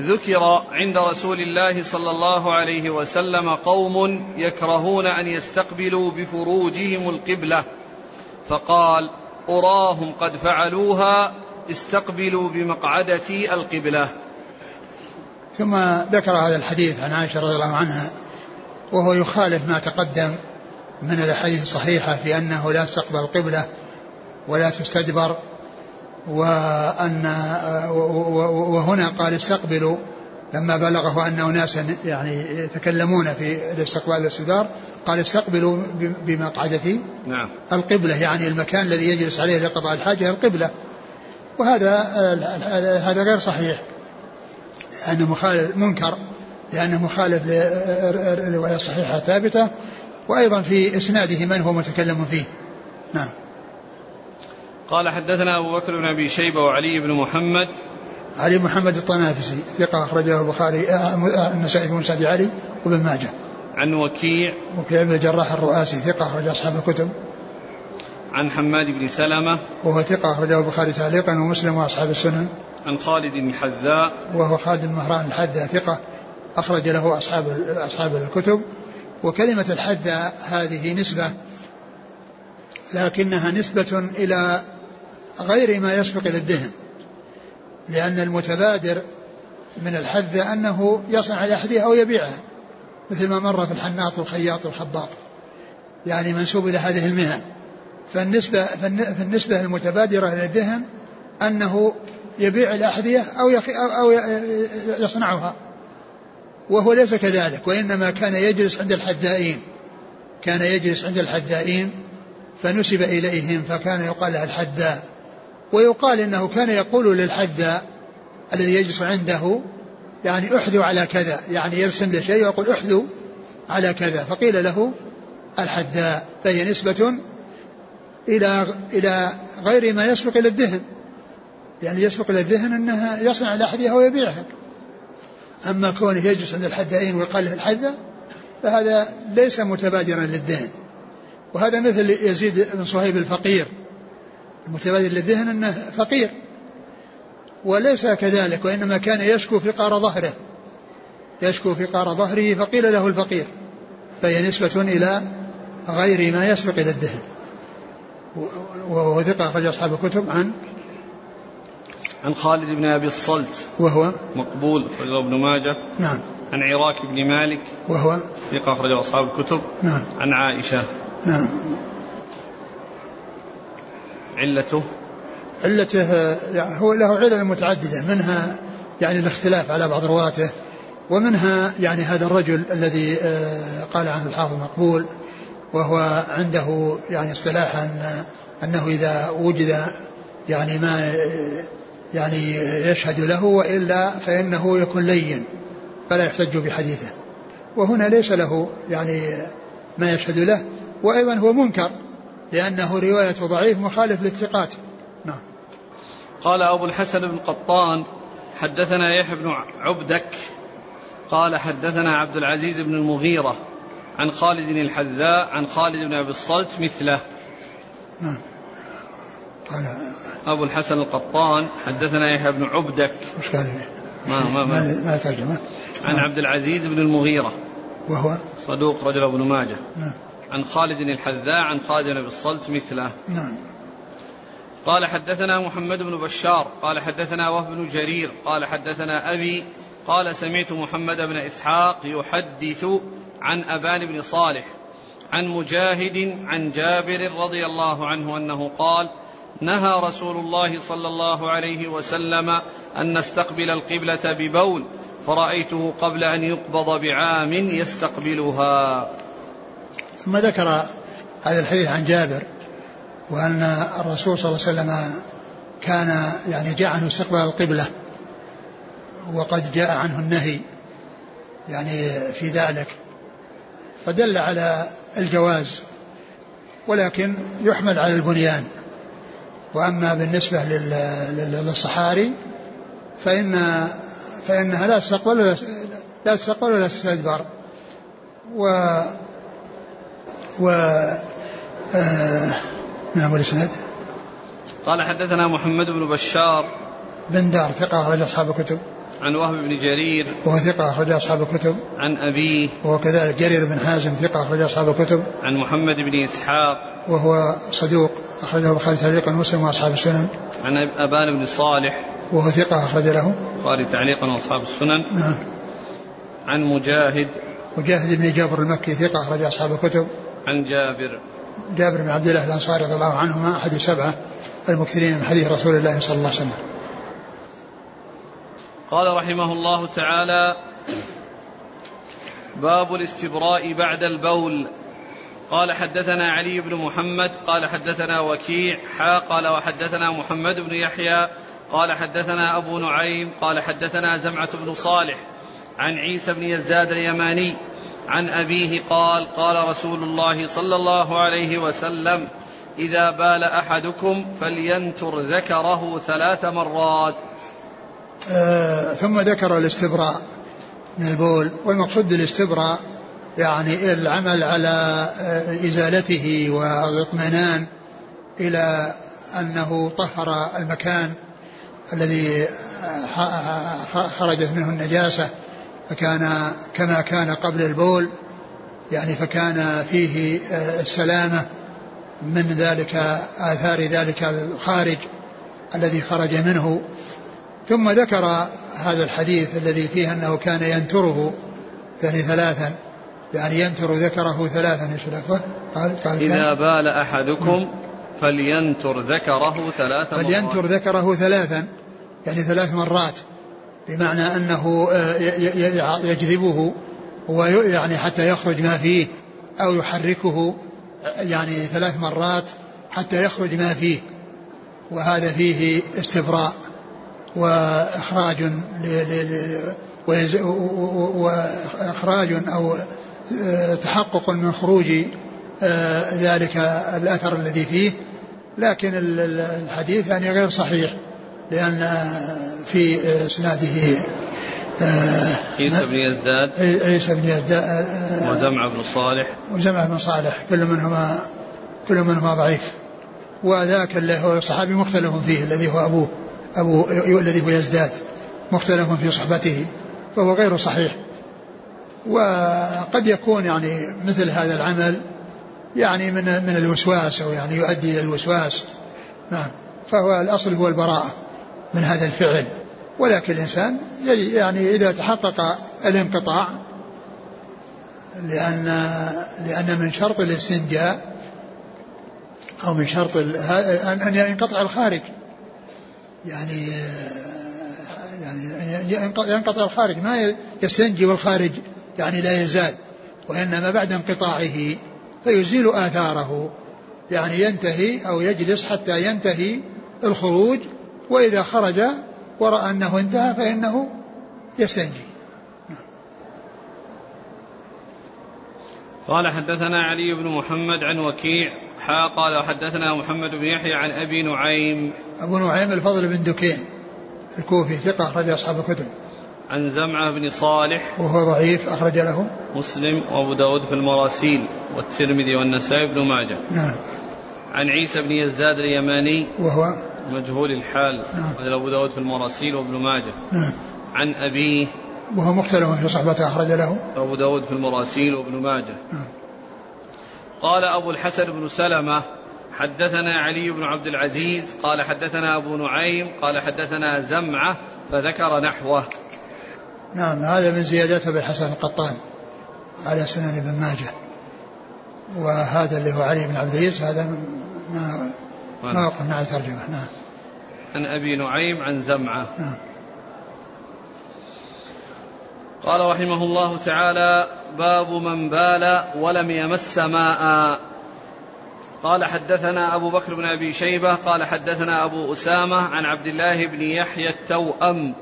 ذكر عند رسول الله صلى الله عليه وسلم قوم يكرهون أن يستقبلوا بفروجهم القبلة فقال أراهم قد فعلوها استقبلوا بمقعدتي القبلة. ثم ذكر هذا الحديث عن عائشة رضي الله عنها وهو يخالف ما تقدم من الأحاديث الصحيحة في أنه لا تستقبل القبلة ولا تستدبر وأن وهنا قال استقبلوا لما بلغه أن أناسا يعني يتكلمون في الاستقبال والاستدبار قال استقبلوا بمقعدتي نعم. القبلة يعني المكان الذي يجلس عليه لقضاء الحاجة القبلة. وهذا هذا غير صحيح لأنه مخالف منكر لأنه مخالف للرواية الصحيحة ثابتة وأيضا في إسناده من هو متكلم فيه. نعم. قال حدثنا أبو بكر بن أبي شيبة وعلي بن محمد. علي محمد الطنافسي ثقة أخرجه البخاري آه، آه، النسائي في مسند علي وابن ماجه. عن وكيع. وكيع بن الجراح الرؤاسي ثقة أخرج أصحاب الكتب. عن حماد بن سلمة. وهو ثقة أخرجه البخاري تعليقا ومسلم وأصحاب السنن. عن خالد الحذاء وهو خالد المهران الحذاء ثقة أخرج له أصحاب أصحاب الكتب. وكلمة الحذاء هذه نسبة لكنها نسبة إلى غير ما يسبق إلى الدهن لأن المتبادر من الحذاء أنه يصنع الأحذية أو يبيعها مثل ما مر في الحناط والخياط والخباط. يعني منسوب إلى هذه المهن. فالنسبة, فالنسبة المتبادرة إلى الذهن أنه يبيع الأحذية أو, أو يصنعها. وهو ليس كذلك وإنما كان يجلس عند الحذائين. كان يجلس عند الحذائين فنسب إليهم فكان يقال له الحذاء. ويقال إنه كان يقول للحذاء الذي يجلس عنده يعني احذوا على كذا يعني يرسم له شيء ويقول احذوا على كذا. فقيل له الحذاء فهي نسبة إلى إلى غير ما يسبق إلى الذهن. يعني يسبق إلى الذهن أنها يصنع الأحذية ويبيعها أما كونه يجلس عند الحدائين ويقال له الحذاء فهذا ليس متبادرا للذهن. وهذا مثل يزيد بن صهيب الفقير. المتبادر للذهن أنه فقير. وليس كذلك وإنما كان يشكو فقار ظهره. يشكو فقار ظهره فقيل له الفقير. فهي نسبة إلى غير ما يسبق إلى الذهن. وهو ثقة أخرج أصحاب الكتب عن عن خالد بن أبي الصلت. وهو مقبول أخرجه ابن ماجه. نعم. عن عراك بن مالك. وهو ثقة أخرجه أصحاب الكتب. نعم. عن عائشة. نعم. علته؟ علته يعني هو له علل متعددة منها يعني الاختلاف على بعض رواته ومنها يعني هذا الرجل الذي آه، قال عنه الحافظ مقبول وهو عنده يعني اصطلاحا أنه إذا وجد يعني ما يعني يشهد له وإلا فإنه يكون لين فلا يحتج بحديثه. وهنا ليس له يعني ما يشهد له وأيضا هو منكر. لأنه رواية ضعيف مخالف للثقات. نعم. قال أبو الحسن بن قطان حدثنا يحيى بن عبدك. قال حدثنا عبد العزيز بن المغيرة عن خالد الحذاء عن خالد بن أبي الصلت مثله. نعم. قال أبو الحسن القطان حدثنا يحيى بن عبدك. وش قال؟ ما ما ما, ما ترجمة. عن. عبد العزيز بن المغيرة. وهو؟ صدوق رجل ابن ماجه. نعم. عن خالد الحذاء عن خالد بن الصلت مثله. نعم. قال حدثنا محمد بن بشار قال حدثنا وهب بن جرير قال حدثنا أبي قال سمعت محمد بن إسحاق يحدث عن أبان بن صالح عن مجاهد عن جابر رضي الله عنه أنه قال نهى رسول الله صلى الله عليه وسلم أن نستقبل القبلة ببول فرأيته قبل أن يقبض بعام يستقبلها. ثم ذكر هذا الحديث عن جابر وأن الرسول صلى الله عليه وسلم كان يعني جاء عنه استقبال القبلة وقد جاء عنه النهي يعني في ذلك فدل على الجواز ولكن يحمل على البنيان. وأما بالنسبة للصحاري فإن فإنها لا تستقبل ولا لا تستقبل ولا تستدبر. و و آه نعم والإسناد. قال حدثنا محمد بن بشار بن دار ثقة أخرج أصحاب الكتب. عن وهب بن جرير وهو ثقة أخرج أصحاب الكتب. عن أبيه وهو كذلك جرير بن حازم ثقة أخرج أصحاب الكتب. عن محمد بن إسحاق وهو صدوق أخرجه البخاري تعليقا ومسلم وأصحاب السنن. عن أبان بن صالح وهو ثقة أخرج له. البخاري تعليقا وأصحاب السنن. نعم. عن مجاهد مجاهد بن جابر المكي ثقة أخرج أصحاب الكتب. عن جابر. جابر بن عبد الله الأنصاري رضي الله عنهما أحد السبعة المكثرين من حديث رسول الله صلى الله عليه وسلم. قال رحمه الله تعالى باب الاستبراء بعد البول. قال حدثنا علي بن محمد قال حدثنا وكيع حا قال وحدثنا محمد بن يحيى قال حدثنا أبو نعيم قال حدثنا زمعة بن صالح عن عيسى بن يزداد اليماني عن أبيه قال قال رسول الله صلى الله عليه وسلم إذا بال أحدكم فلينتر ذكره ثلاث مرات. آه ثم ذكر الاستبراء. من البول والمقصود بالاستبراء يعني العمل على آه، إزالته والاطمئنان إلى أنه طهر المكان الذي آه، خرجت منه النجاسة. فكان كما كان قبل البول يعني فكان فيه آه، السلامة من ذلك آثار ذلك الخارج الذي خرج منه. ثم ذكر هذا الحديث الذي فيه أنه كان ينتره يعني ثلاثا يعني ينتر ذكره ثلاثا إيش قال قال إذا بال أحدكم فلينتر ذكره ثلاثا فلينتر. ذكره ثلاثا يعني ثلاث مرات. بمعنى أنه آه، يجذبه ويعني حتى يخرج ما فيه أو يحركه يعني ثلاث مرات حتى يخرج ما فيه. وهذا فيه استبراء وإخراج وإخراج أو آه، تحقق من خروج آه، ذلك الأثر الذي فيه. لكن الحديث يعني غير صحيح. لأن في إسناده آه، عيسى بن يزداد. عيسى بن يزداد وزمع بن صالح. وزمع بن صالح كل منهما كل منهما ضعيف. وذاك اللي هو صحابي مختلف فيه الذي هو أبوه أبو الذي هو يزداد مختلف في صحبته فهو غير صحيح. وقد يكون يعني مثل هذا العمل يعني من من الوسواس أو يعني يؤدي إلى الوسواس. نعم. فهو الأصل هو البراءة. من هذا الفعل. ولكن الإنسان يعني إذا تحقق الانقطاع لأن لأن من شرط الاستنجاء أو من شرط ان ينقطع الخارج. يعني يعني ينقطع الخارج. ما يستنجي والخارج يعني لا يزال. وإنما بعد انقطاعه فيزيل آثاره. يعني ينتهي أو يجلس حتى ينتهي الخروج وإذا خرج ورأى أنه انتهى فإنه يستنجي. قال حدثنا علي بن محمد عن وكيع حا قال حدثنا محمد بن يحيى عن أبي نعيم. أبو نعيم الفضل بن دكين الكوفي ثقة أخرج أصحاب الكتب. عن زمعة بن صالح. وهو ضعيف أخرج له. مسلم وأبو داود في المراسيل والترمذي والنسائي بن ماجه. نعم. عن عيسى بن يزداد اليماني. وهو مجهول الحال نعم أبو داود في المراسيل وابن ماجه. نعم. عن أبيه. وهو مختلف في صحبته أخرج له. أبو داود في المراسيل وابن ماجه. نعم. قال أبو الحسن بن سلمة حدثنا علي بن عبد العزيز قال حدثنا أبو نعيم قال حدثنا زمعة فذكر نحوه. نعم هذا من زيادات أبي الحسن القطان على سنن ابن ماجه. وهذا اللي هو علي بن عبد العزيز هذا ما ما وقفنا على ترجمه نعم. عن أبي نعيم عن زمعة. نعم. قال رحمه الله تعالى باب من بال ولم يمس ماء. قال حدثنا أبو بكر بن أبي شيبة قال حدثنا أبو أسامة عن عبد الله بن يحيى التوأم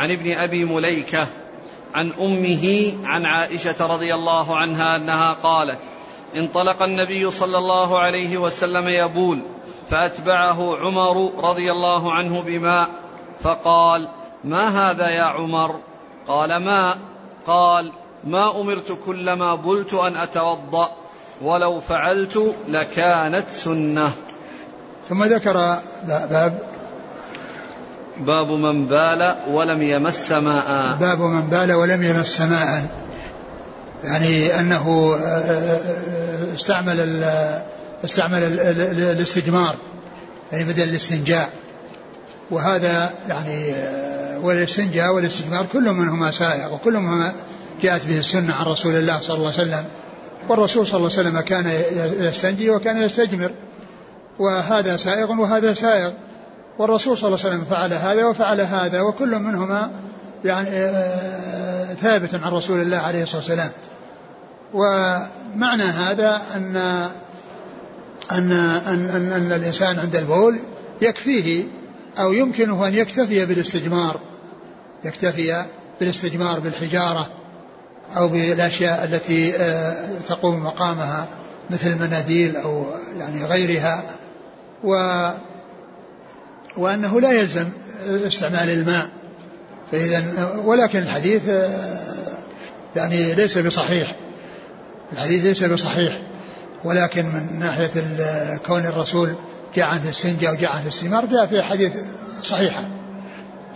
عن ابن أبي مليكة عن أمه عن عائشة رضي الله عنها أنها قالت انطلق النبي صلى الله عليه وسلم يبول فأتبعه عمر رضي الله عنه بماء فقال ما هذا يا عمر؟ قال ماء قال ما أمرت كلما بلت أن أتوضأ ولو فعلت لكانت سنة. ثم ذكر باب باب من بال ولم يمس ماء. باب من بال ولم يمس ماء. يعني أنه آه، آه، استعمل استعمل الاستجمار يعني بدل الاستنجاء. وهذا يعني آه، والاستنجاء والاستجمار كل منهما سائغ وكل منهما جاءت به السنة عن رسول الله صلى الله عليه وسلم. والرسول صلى الله عليه وسلم كان يستنجي وكان يستجمر. وهذا سائغ وهذا سائغ. والرسول صلى الله عليه وسلم فعل هذا وفعل هذا وكل منهما يعني آه، ثابت عن رسول الله عليه الصلاة والسلام. ومعنى هذا أن ان ان, أن, أن الإنسان عند البول يكفيه أو يمكنه أن يكتفي بالاستجمار يكتفي بالاستجمار بالحجارة أو بالأشياء التي آه، تقوم مقامها مثل المناديل أو يعني غيرها. و وأنه لا يلزم استعمال الماء. فإذا ولكن الحديث يعني ليس بصحيح. الحديث ليس بصحيح. ولكن من ناحية كون الرسول جاء عن السنجة وجاء عن السمار جاء في حديث صحيحة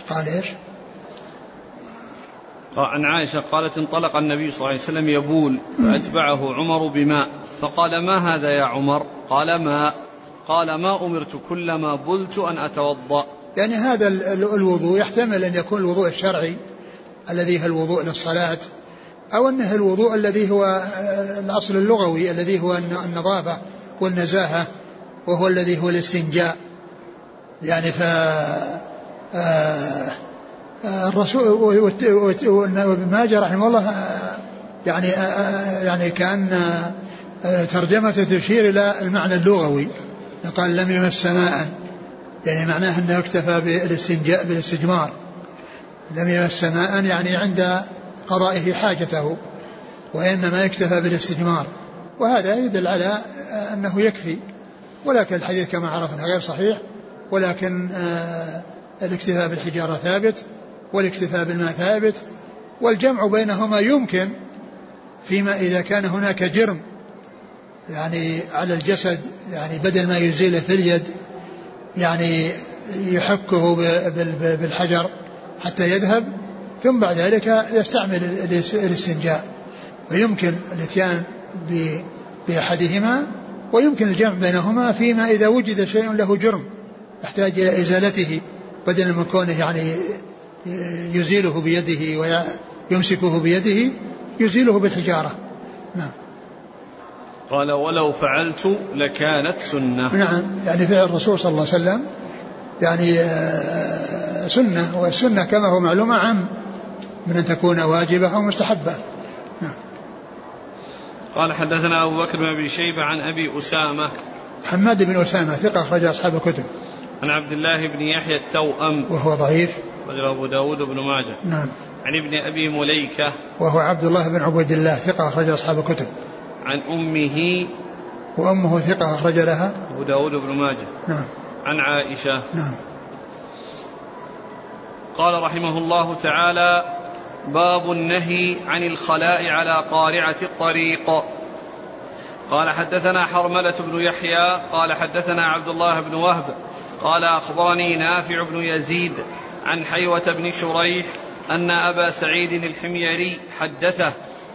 قال إيش؟ عن عائشة قالت انطلق النبي صلى الله عليه وسلم يبول فأتبعه عمر بماء. فقال ما هذا يا عمر؟ قال ماء قال ما أمرت كلما بلت أن أتوضأ. يعني هذا الوضوء يحتمل أن يكون الوضوء الشرعي الذي هو الوضوء للصلاة أو أنه الوضوء الذي هو آه، الأصل اللغوي الذي هو النظافة والنزاهة وهو الذي هو الاستنجاء. يعني ف آه، آه، الرسول وابن ماجه رحمه الله يعني يعني كأن ترجمته تشير إلى المعنى اللغوي. قال لم يمس ماء. يعني معناه أنه اكتفى بالاستنجاء بالاستجمار. لم يمس ماء يعني عند قضائه حاجته وإنما يكتفى بالاستجمار وهذا يدل على أنه يكفي. ولكن الحديث كما عرفنا غير صحيح. ولكن آه، الاكتفاء بالحجارة ثابت والاكتفاء بالماء ثابت والجمع بينهما يمكن فيما إذا كان هناك جرم يعني على الجسد يعني بدل ما يزيله في اليد يعني يحكه بالحجر حتى يذهب. ثم بعد ذلك يستعمل الاستنجاء ويمكن الاتيان بأحدهما ويمكن الجمع بينهما فيما إذا وجد شيء له جرم يحتاج إلى إزالته بدلا من كونه يعني يزيله بيده ويمسكه بيده يزيله بالحجارة. نعم. قال ولو فعلت لكانت سنة. نعم. يعني فعل الرسول صلى الله عليه وسلم يعني آه، سنة والسنة كما هو معلوم عام. من أن تكون واجبة أو مستحبة. نعم. قال حدثنا أبو بكر بن أبي شيبة عن أبي أسامة. حماد بن أسامة ثقة أخرج أصحاب الكتب. عن عبد الله بن يحيى التوأم. وهو ضعيف. رجل أبو داود بن ماجه. نعم. عن ابن أبي مليكة. وهو عبد الله بن عبيد الله ثقة أخرج أصحاب الكتب. عن أمه. وأمه ثقة أخرج لها. أبو داود بن ماجه. نعم. عن عائشة. نعم. قال رحمه الله تعالى باب النهي عن الخلاء على قارعة الطريق. قال حدثنا حرملة بن يحيى قال حدثنا عبد الله بن وهب قال أخبرني نافع بن يزيد عن حيوة بن شريح أن أبا سعيد الحميري حدثه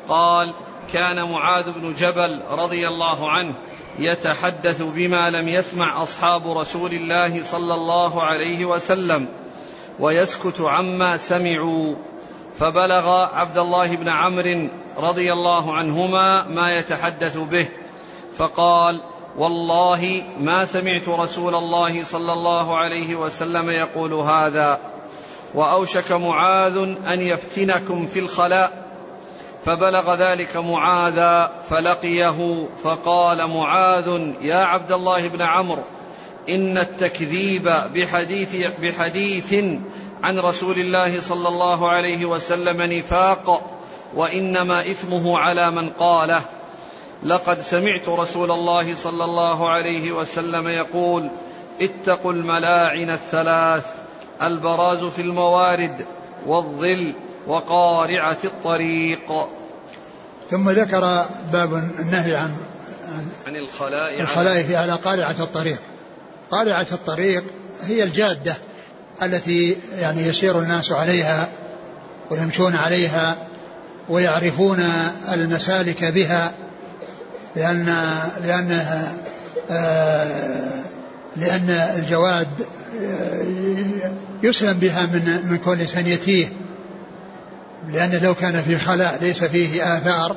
قال كان معاذ بن جبل رضي الله عنه يتحدث بما لم يسمع أصحاب رسول الله صلى الله عليه وسلم ويسكت عما سمعوا. فبلغ عبد الله بن عمرو رضي الله عنهما ما يتحدث به فقال والله ما سمعت رسول الله صلى الله عليه وسلم يقول هذا وأوشك معاذ أن يفتنكم في الخلاء. فبلغ ذلك معاذا فلقيه فقال معاذ يا عبد الله بن عمرو إن التكذيب بحديث بحديث عن رسول الله صلى الله عليه وسلم نفاق وإنما إثمه على من قاله. لقد سمعت رسول الله صلى الله عليه وسلم يقول اتقوا الملاعن الثلاث البراز في الموارد والظل وقارعة الطريق. ثم ذكر باب النهي عن عن, عن الخلاء الخلاء على قارعة الطريق. قارعة الطريق هي الجادة. التي يعني يسير الناس عليها ويمشون عليها ويعرفون المسالك بها لأن لأنها آه، لأن الجواد آه، يسلم بها من من كل إنسان يتيه. لأنه لو كان في خلاء ليس فيه آثار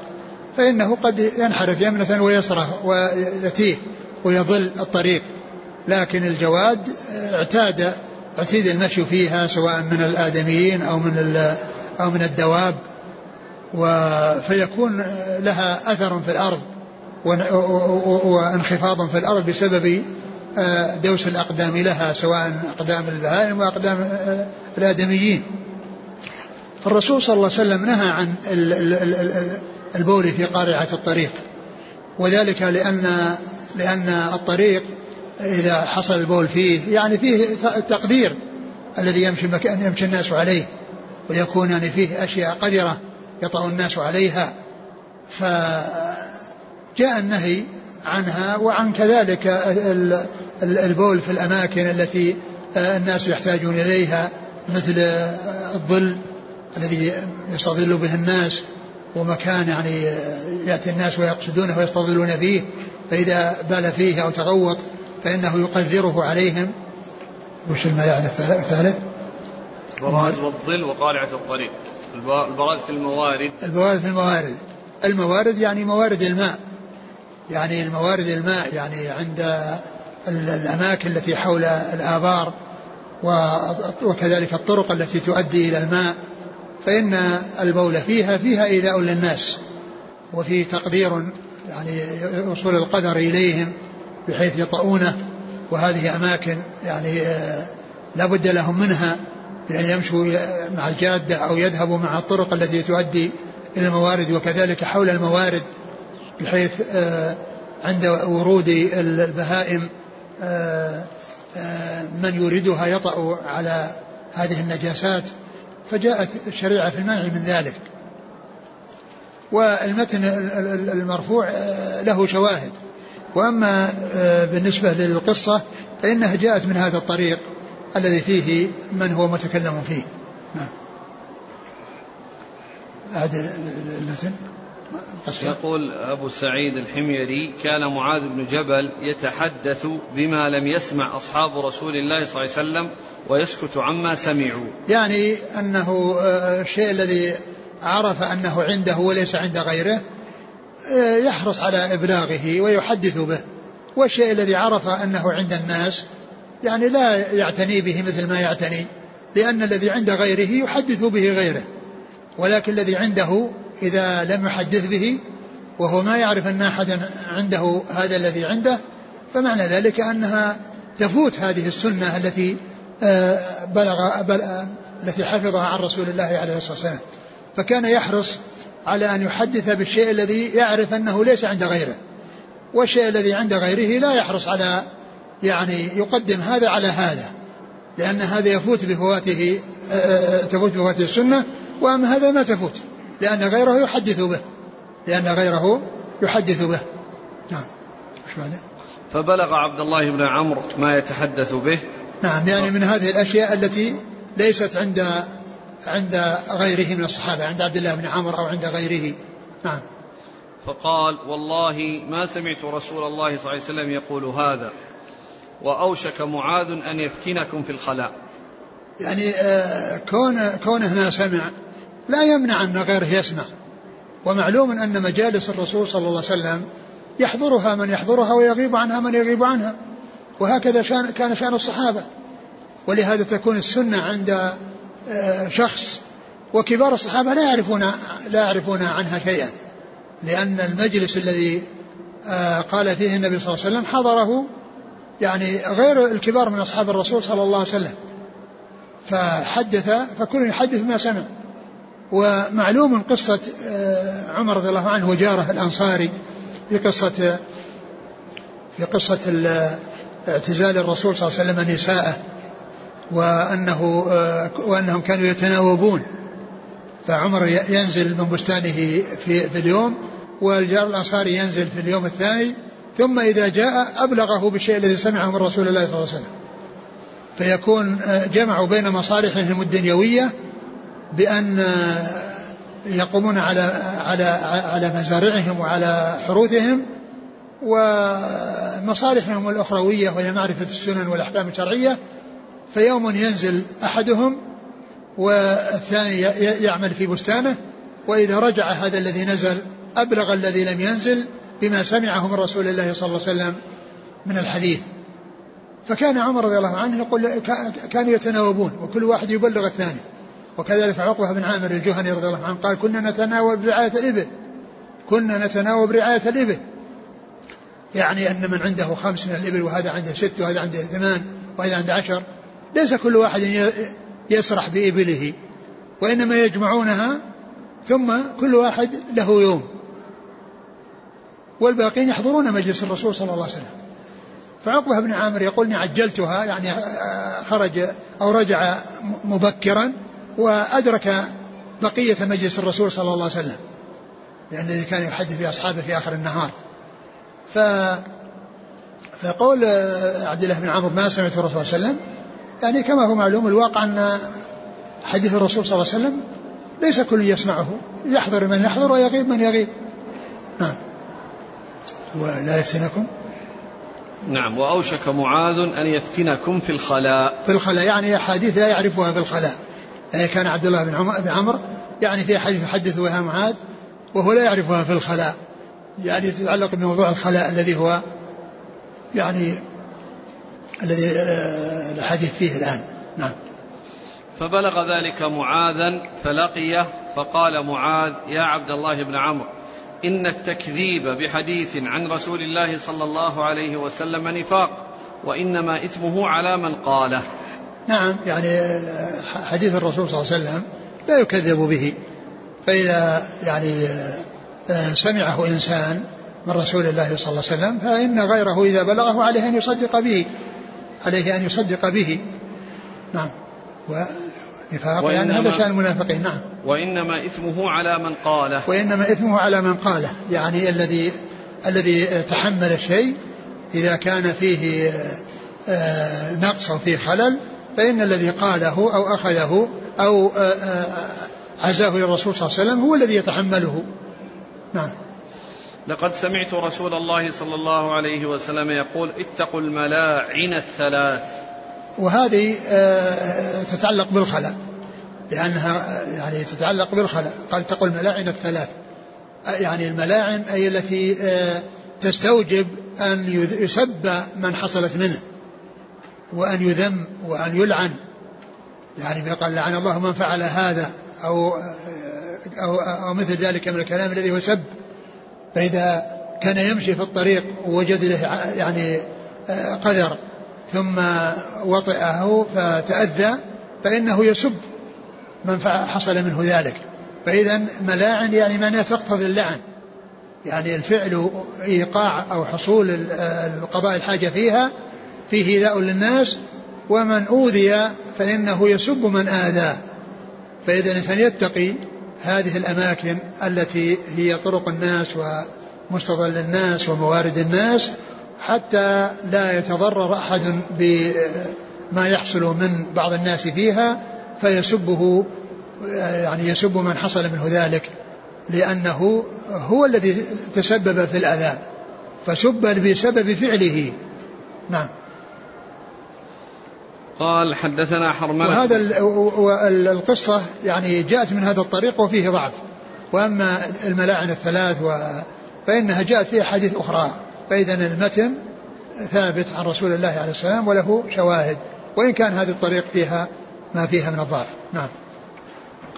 فإنه قد ينحرف يمنة ويسرة ويتيه ويضل الطريق. لكن الجواد اعتاد اعتيد المشي فيها سواء من الآدميين أو من أو من الدواب. فيكون لها أثر في الأرض وانخفاض في الأرض بسبب آه، دوس الأقدام لها سواء أقدام البهائم وأقدام آه، الآدميين. فالرسول صلى الله عليه وسلم نهى عن البول في قارعة الطريق. وذلك لأن لأن الطريق إذا حصل البول فيه يعني فيه التقدير الذي يمشي مكان يمشي الناس عليه ويكون يعني فيه أشياء قذرة يطأ الناس عليها. فجاء النهي عنها وعن كذلك البول في الأماكن التي الناس يحتاجون إليها مثل الظل الذي يستظل به الناس ومكان يعني يأتي الناس ويقصدونه ويستظلون فيه فإذا بال فيه أو تغوط فإنه يقذره عليهم. وش المعنى الثالث؟ البراد والظل وقارعة الطريق البراد في الموارد. البراد في الموارد. الموارد يعني موارد الماء. يعني الموارد الماء يعني عند الأماكن التي حول الآبار وكذلك الطرق التي تؤدي إلى الماء. فإن البول فيها فيها إيذاء للناس. وفي تقدير يعني وصول القدر إليهم. بحيث يطؤونه. وهذه أماكن يعني آه، لا بد لهم منها بأن يمشوا مع الجادة أو يذهبوا مع الطرق التي تؤدي إلى الموارد وكذلك حول الموارد بحيث آه، عند ورود البهائم آه، من يريدها يطأ على هذه النجاسات. فجاءت الشريعة في المنع من ذلك. والمتن المرفوع له شواهد. وأما بالنسبة للقصة فإنها جاءت من هذا الطريق الذي فيه من هو متكلم فيه. نعم. أعد يقول أبو سعيد الحميري كان معاذ بن جبل يتحدث بما لم يسمع أصحاب رسول الله صلى الله عليه وسلم ويسكت عما سمعوا. يعني أنه آه، الشيء الذي عرف أنه عنده وليس عند غيره آه، يحرص على إبلاغه ويحدث به. والشيء الذي عرف أنه عند الناس يعني لا يعتني به مثل ما يعتني لأن الذي عند غيره يحدث به غيره. ولكن الذي عنده إذا لم يحدث به وهو ما يعرف أن أحدا عنده هذا الذي عنده فمعنى ذلك أنها تفوت هذه السنة التي آه، بلغ بل التي حفظها عن رسول الله عليه الصلاة والسلام. فكان يحرص على أن يحدث بالشيء الذي يعرف أنه ليس عند غيره. والشيء الذي عند غيره لا يحرص على يعني يقدم هذا على هذا لأن هذا يفوت بفواته آه، آه، تفوت بفواته السنة وأما هذا ما تفوت لأن غيره يحدث به لأن غيره يحدث به. نعم. إيش بعده؟ فبلغ عبد الله بن عمرو ما يتحدث به. نعم يعني من هذه الأشياء التي ليست عند عند غيره من الصحابة عند عبد الله بن عمرو أو عند غيره. نعم. فقال والله ما سمعت رسول الله صلى الله عليه وسلم يقول هذا وأوشك معاذ أن يفتنكم في الخلاء. يعني آه كون كونه ما سمع لا يمنع أن غيره يسمع. ومعلوم أن مجالس الرسول صلى الله عليه وسلم يحضرها من يحضرها ويغيب عنها من يغيب عنها وهكذا شان كان شأن الصحابة. ولهذا تكون السنة عند شخص وكبار الصحابة لا يعرفون لا يعرفون عنها شيئا لأن المجلس الذي آه، قال فيه النبي صلى الله عليه وسلم حضره يعني غير الكبار من أصحاب الرسول صلى الله عليه وسلم. فحدث فكل يحدث ما سمع. ومعلوم قصة آه، عمر رضي الله عنه وجاره الأنصاري في قصة في قصة اعتزال الرسول صلى الله عليه وسلم نساءه. وأنه آه، وأنهم كانوا يتناوبون. فعمر ينزل من بستانه في, في اليوم والجار الأنصاري ينزل في اليوم الثاني ثم إذا جاء أبلغه بالشيء الذي سمعه من رسول الله صلى الله عليه وسلم. فيكون جمعوا بين مصالحهم الدنيوية بأن يقومون على على على مزارعهم وعلى حروثهم ومصالحهم الأخروية وهي معرفة السنن والأحكام الشرعية فيوم ينزل أحدهم والثاني يعمل في بستانه وإذا رجع هذا الذي نزل أبلغ الذي لم ينزل بما سمعه من رسول الله صلى الله عليه وسلم من الحديث. فكان عمر رضي الله عنه يقول كانوا يتناوبون وكل واحد يبلغ الثاني. وكذلك عقبة بن عامر الجهني رضي الله عنه قال كنا نتناوب رعاية الإبل كنا نتناوب رعاية الإبل. يعني أن من عنده خمس من الإبل وهذا عنده ست وهذا عنده ثمان وهذا عنده عشر. ليس كل واحد يسرح بإبله وإنما يجمعونها ثم كل واحد له يوم. والباقين يحضرون مجلس الرسول صلى الله عليه وسلم. فعقبة بن عامر يقول إني عجلتها يعني خرج أو رجع مبكرا وأدرك بقية مجلس الرسول صلى الله عليه وسلم لأن الذي كان يحدث بأصحابه في آخر النهار. ف فقول عبد الله بن عمرو ما سمعت الرسول صلى الله عليه وسلم؟ يعني كما هو معلوم الواقع أن حديث الرسول صلى الله عليه وسلم ليس كل يسمعه يحضر من يحضر ويغيب من يغيب. نعم. ولا يفتنكم؟ نعم. وأوشك معاذ أن يفتنكم في الخلاء. في الخلاء يعني أحاديث لا يعرفها في الخلاء. يعني كان عبد الله بن عمر, بن عمر يعني في حديث يحدث بها معاذ وهو لا يعرفها في الخلاء. يعني تتعلق بموضوع الخلاء الذي هو يعني الذي آه، الحديث فيه الآن. نعم. فبلغ ذلك معاذا فلقيه فقال معاذ يا عبد الله بن عمرو إن التكذيب بحديث عن رسول الله صلى الله عليه وسلم نفاق وإنما إثمه على من قاله. نعم يعني حديث الرسول صلى الله عليه وسلم لا يكذب به. فإذا يعني آه، سمعه إنسان من رسول الله صلى الله عليه وسلم فإن غيره إذا بلغه عليه أن يصدق به. عليه أن يصدق به. نعم. ونفاق يعني هذا شأن المنافقين. نعم. وإنما إثمه على من قاله. وإنما إثمه على من قاله. يعني الذي الذي تحمل الشيء. إذا كان فيه آه، نقص أو فيه خلل فإن الذي قاله أو أخذه أو آه، آه، عزاه إلى الرسول صلى الله عليه وسلم هو الذي يتحمله. نعم. لقد سمعت رسول الله صلى الله عليه وسلم يقول اتقوا الملاعن الثلاث. وهذه آه، تتعلق بالخلاء لأنها يعني تتعلق بالخلاء. قال اتقوا الملاعن الثلاث. يعني الملاعن أي التي تستوجب أن يسب من حصلت منه وأن يذم وأن يلعن. يعني قال لعن الله من فعل هذا أو أو, أو مثل ذلك من الكلام الذي هو سب. فإذا كان يمشي في الطريق ووجد له يعني قدر ثم وطئه فتأذى فإنه يسب من حصل منه ذلك. فإذا ملاعن يعني معناه تقتضي اللعن. يعني الفعل إيقاع أو حصول القضاء الحاجة فيها فيه إيذاء للناس ومن أوذي فإنه يسب من آذاه. فإذا الإنسان يتقي هذه الأماكن التي هي طرق الناس ومستظل الناس وموارد الناس حتى لا يتضرر أحد بما يحصل من بعض الناس فيها فيسبه يعني يسب من حصل منه ذلك لأنه هو الذي تسبب في الأذى فسب بسبب فعله. نعم. قال حدثنا حرملة. وهذا القصة يعني جاءت من هذا الطريق وفيه ضعف. وأما الملاعن الثلاث و فإنها جاءت في أحاديث أخرى. فإذا المتن ثابت عن رسول الله عليه السلام وله شواهد. وإن كان هذه الطريق فيها ما فيها من الضعف. نعم.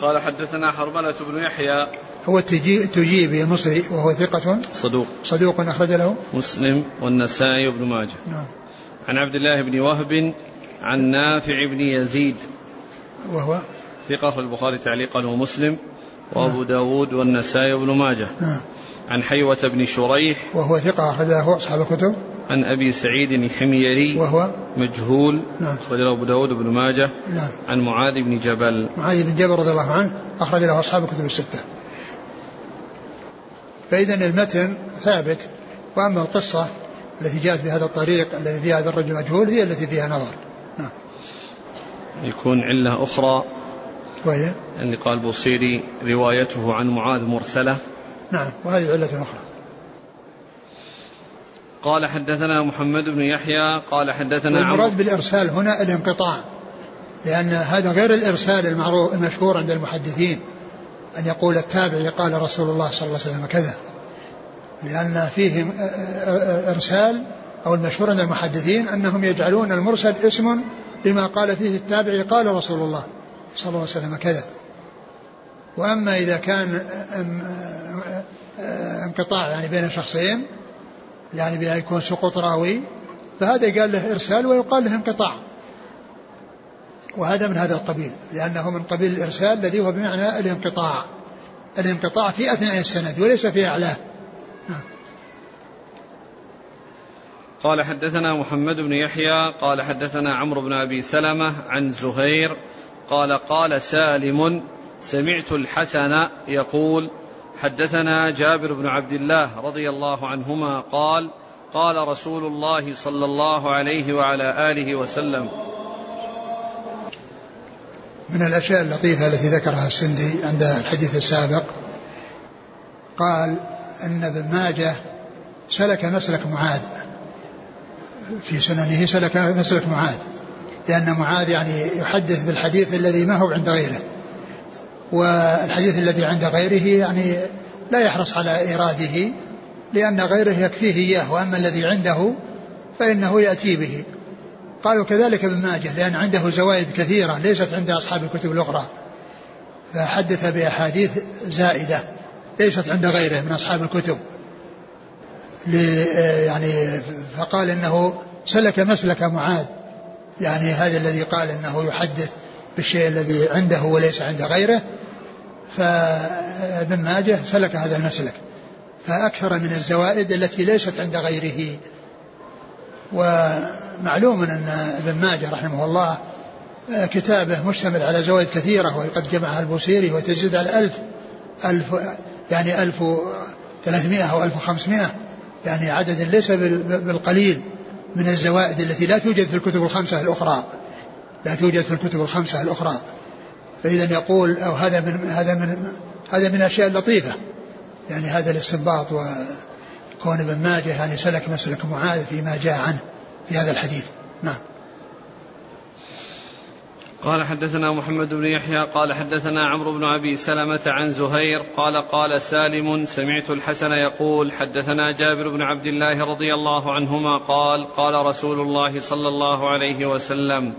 قال حدثنا حرملة بن يحيى. هو التجيبي المصري وهو ثقة صدوق. صدوق أخرج له. مسلم والنسائي وابن ماجه. نعم. عن عبد الله بن وهب عن نافع بن يزيد. وهو ثقة في البخاري تعليقا ومسلم وأبو نعم. داود والنسائي وابن ماجه. نعم. عن حيوة بن شريح. وهو ثقة أخرجه أصحاب الكتب. عن أبي سعيد الحميري. وهو مجهول. نعم. أخرج له أبو داود بن ماجه. نعم. عن معاذ بن جبل. معاذ بن جبل رضي الله عنه أخرج له أصحاب الكتب الستة. فإذا المتن ثابت وأما القصة التي جاءت بهذا الطريق الذي فيها هذا الرجل مجهول هي التي فيها نظر. يكون علة أخرى. وهي؟ اللي قال بوصيري روايته عن معاذ مرسلة. نعم وهذه علة أخرى. قال حدثنا محمد بن يحيى قال حدثنا المراد بالإرسال هنا الانقطاع لأن هذا غير الإرسال المعروف المشهور عند المحدثين أن يقول التابعي قال رسول الله صلى الله عليه وسلم كذا. لأن فيه إرسال أو المشهور عند المحدثين أنهم يجعلون المرسل اسم لما قال فيه التابعي قال رسول الله صلى الله عليه وسلم كذا. وأما إذا كان انقطاع يعني بين شخصين يعني بأن يكون سقوط راوي فهذا يقال له إرسال ويقال له انقطاع. وهذا من هذا القبيل لأنه من قبيل الإرسال الذي هو بمعنى الانقطاع. الانقطاع في أثناء السند وليس في أعلاه. قال حدثنا محمد بن يحيى قال حدثنا عمرو بن أبي سلمة عن زهير قال قال سالم سمعت الحسن يقول حدثنا جابر بن عبد الله رضي الله عنهما قال قال رسول الله صلى الله عليه وعلى آله وسلم من الأشياء اللطيفة التي ذكرها السندي عند الحديث السابق قال إن ابن ماجه سلك مسلك معاذ. في سننه سلك مسلك معاذ. لأن معاذ يعني يحدث بالحديث الذي ما هو عند غيره. والحديث الذي عند غيره يعني لا يحرص على إيراده لأن غيره يكفيه إياه وأما الذي عنده فإنه يأتي به. قالوا كذلك ابن ماجه لأن عنده زوائد كثيرة ليست عند أصحاب الكتب الأخرى. فحدث بأحاديث زائدة ليست عند غيره من أصحاب الكتب. يعني فقال إنه سلك مسلك معاذ. يعني هذا الذي قال إنه يحدث بالشيء الذي عنده وليس عند غيره. فابن ماجه سلك هذا المسلك. فأكثر من الزوائد التي ليست عند غيره. ومعلوم أن ابن ماجه رحمه الله كتابه مشتمل على زوائد كثيرة وقد جمعها البوصيري وتزيد على ألف ألف يعني ألف ثلاثمائة أو ألف وخمسمائة. يعني عدد ليس بالقليل من الزوائد التي لا توجد في الكتب الخمسة الأخرى. لا توجد في الكتب الخمسة الأخرى. فإذا يقول أو هذا من هذا من هذا من الأشياء اللطيفة. يعني هذا الاستنباط وكون ابن ماجه يعني سلك مسلك معاذ فيما جاء عنه في هذا الحديث. نعم. قال حدثنا محمد بن يحيى قال حدثنا عمرو بن أبي سلمة عن زهير قال قال سالم سمعت الحسن يقول حدثنا جابر بن عبد الله رضي الله عنهما قال قال رسول الله صلى الله عليه وسلم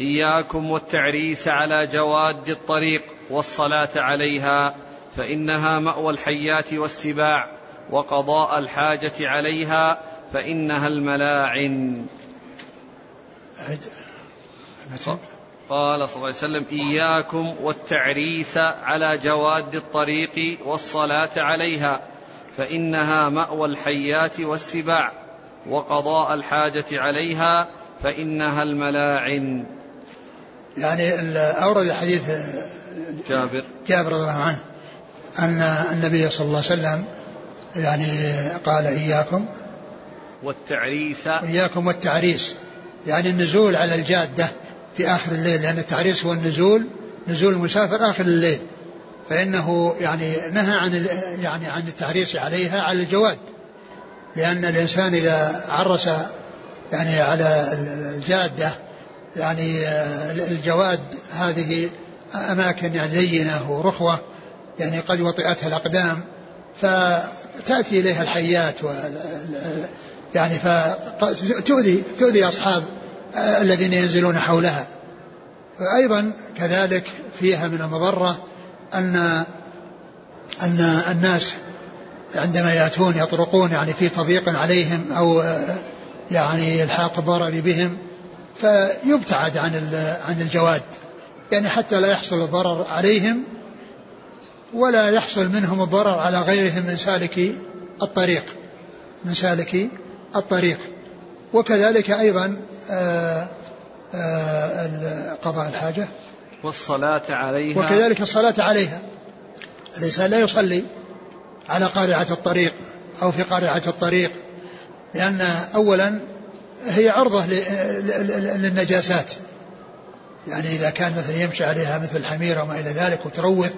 إياكم والتعريس على جواد الطريق والصلاة عليها فإنها مأوى الحيات والسباع وقضاء الحاجة عليها فإنها الملاعن. قال صلى الله عليه وسلم إياكم والتعريس على جواد الطريق والصلاة عليها فإنها مأوى الحيات والسباع وقضاء الحاجة عليها فإنها الملاعن. يعني أورد حديث جابر. جابر رضي الله عنه أن النبي صلى الله عليه وسلم يعني قال إياكم والتعريس إياكم والتعريس. يعني النزول على الجادة في آخر الليل لأن التعريس هو النزول نزول المسافر آخر الليل. فإنه يعني نهى عن يعني عن التعريس عليها على الجواد. لأن الإنسان إذا عرس يعني على الجادة يعني الجواد هذه أماكن يعني لينة ورخوة يعني قد وطئتها الأقدام فتأتي إليها الحيات و يعني فتؤذي تؤذي أصحاب الذين ينزلون حولها. أيضا كذلك فيها من المضرة أن أن الناس عندما يأتون يطرقون يعني في تضييق عليهم أو يعني إلحاق الضرر بهم فيبتعد عن عن الجواد. يعني حتى لا يحصل الضرر عليهم ولا يحصل منهم الضرر على غيرهم من سالك الطريق من سالك الطريق. وكذلك أيضا آه، آه، قضاء الحاجة. والصلاة عليها. وكذلك الصلاة عليها. الإنسان لا يصلي على قارعة الطريق أو في قارعة الطريق لأن أولا هي عرضة للنجاسات. يعني إذا كان مثلا يمشي عليها مثل الحمير وما إلى ذلك وتروث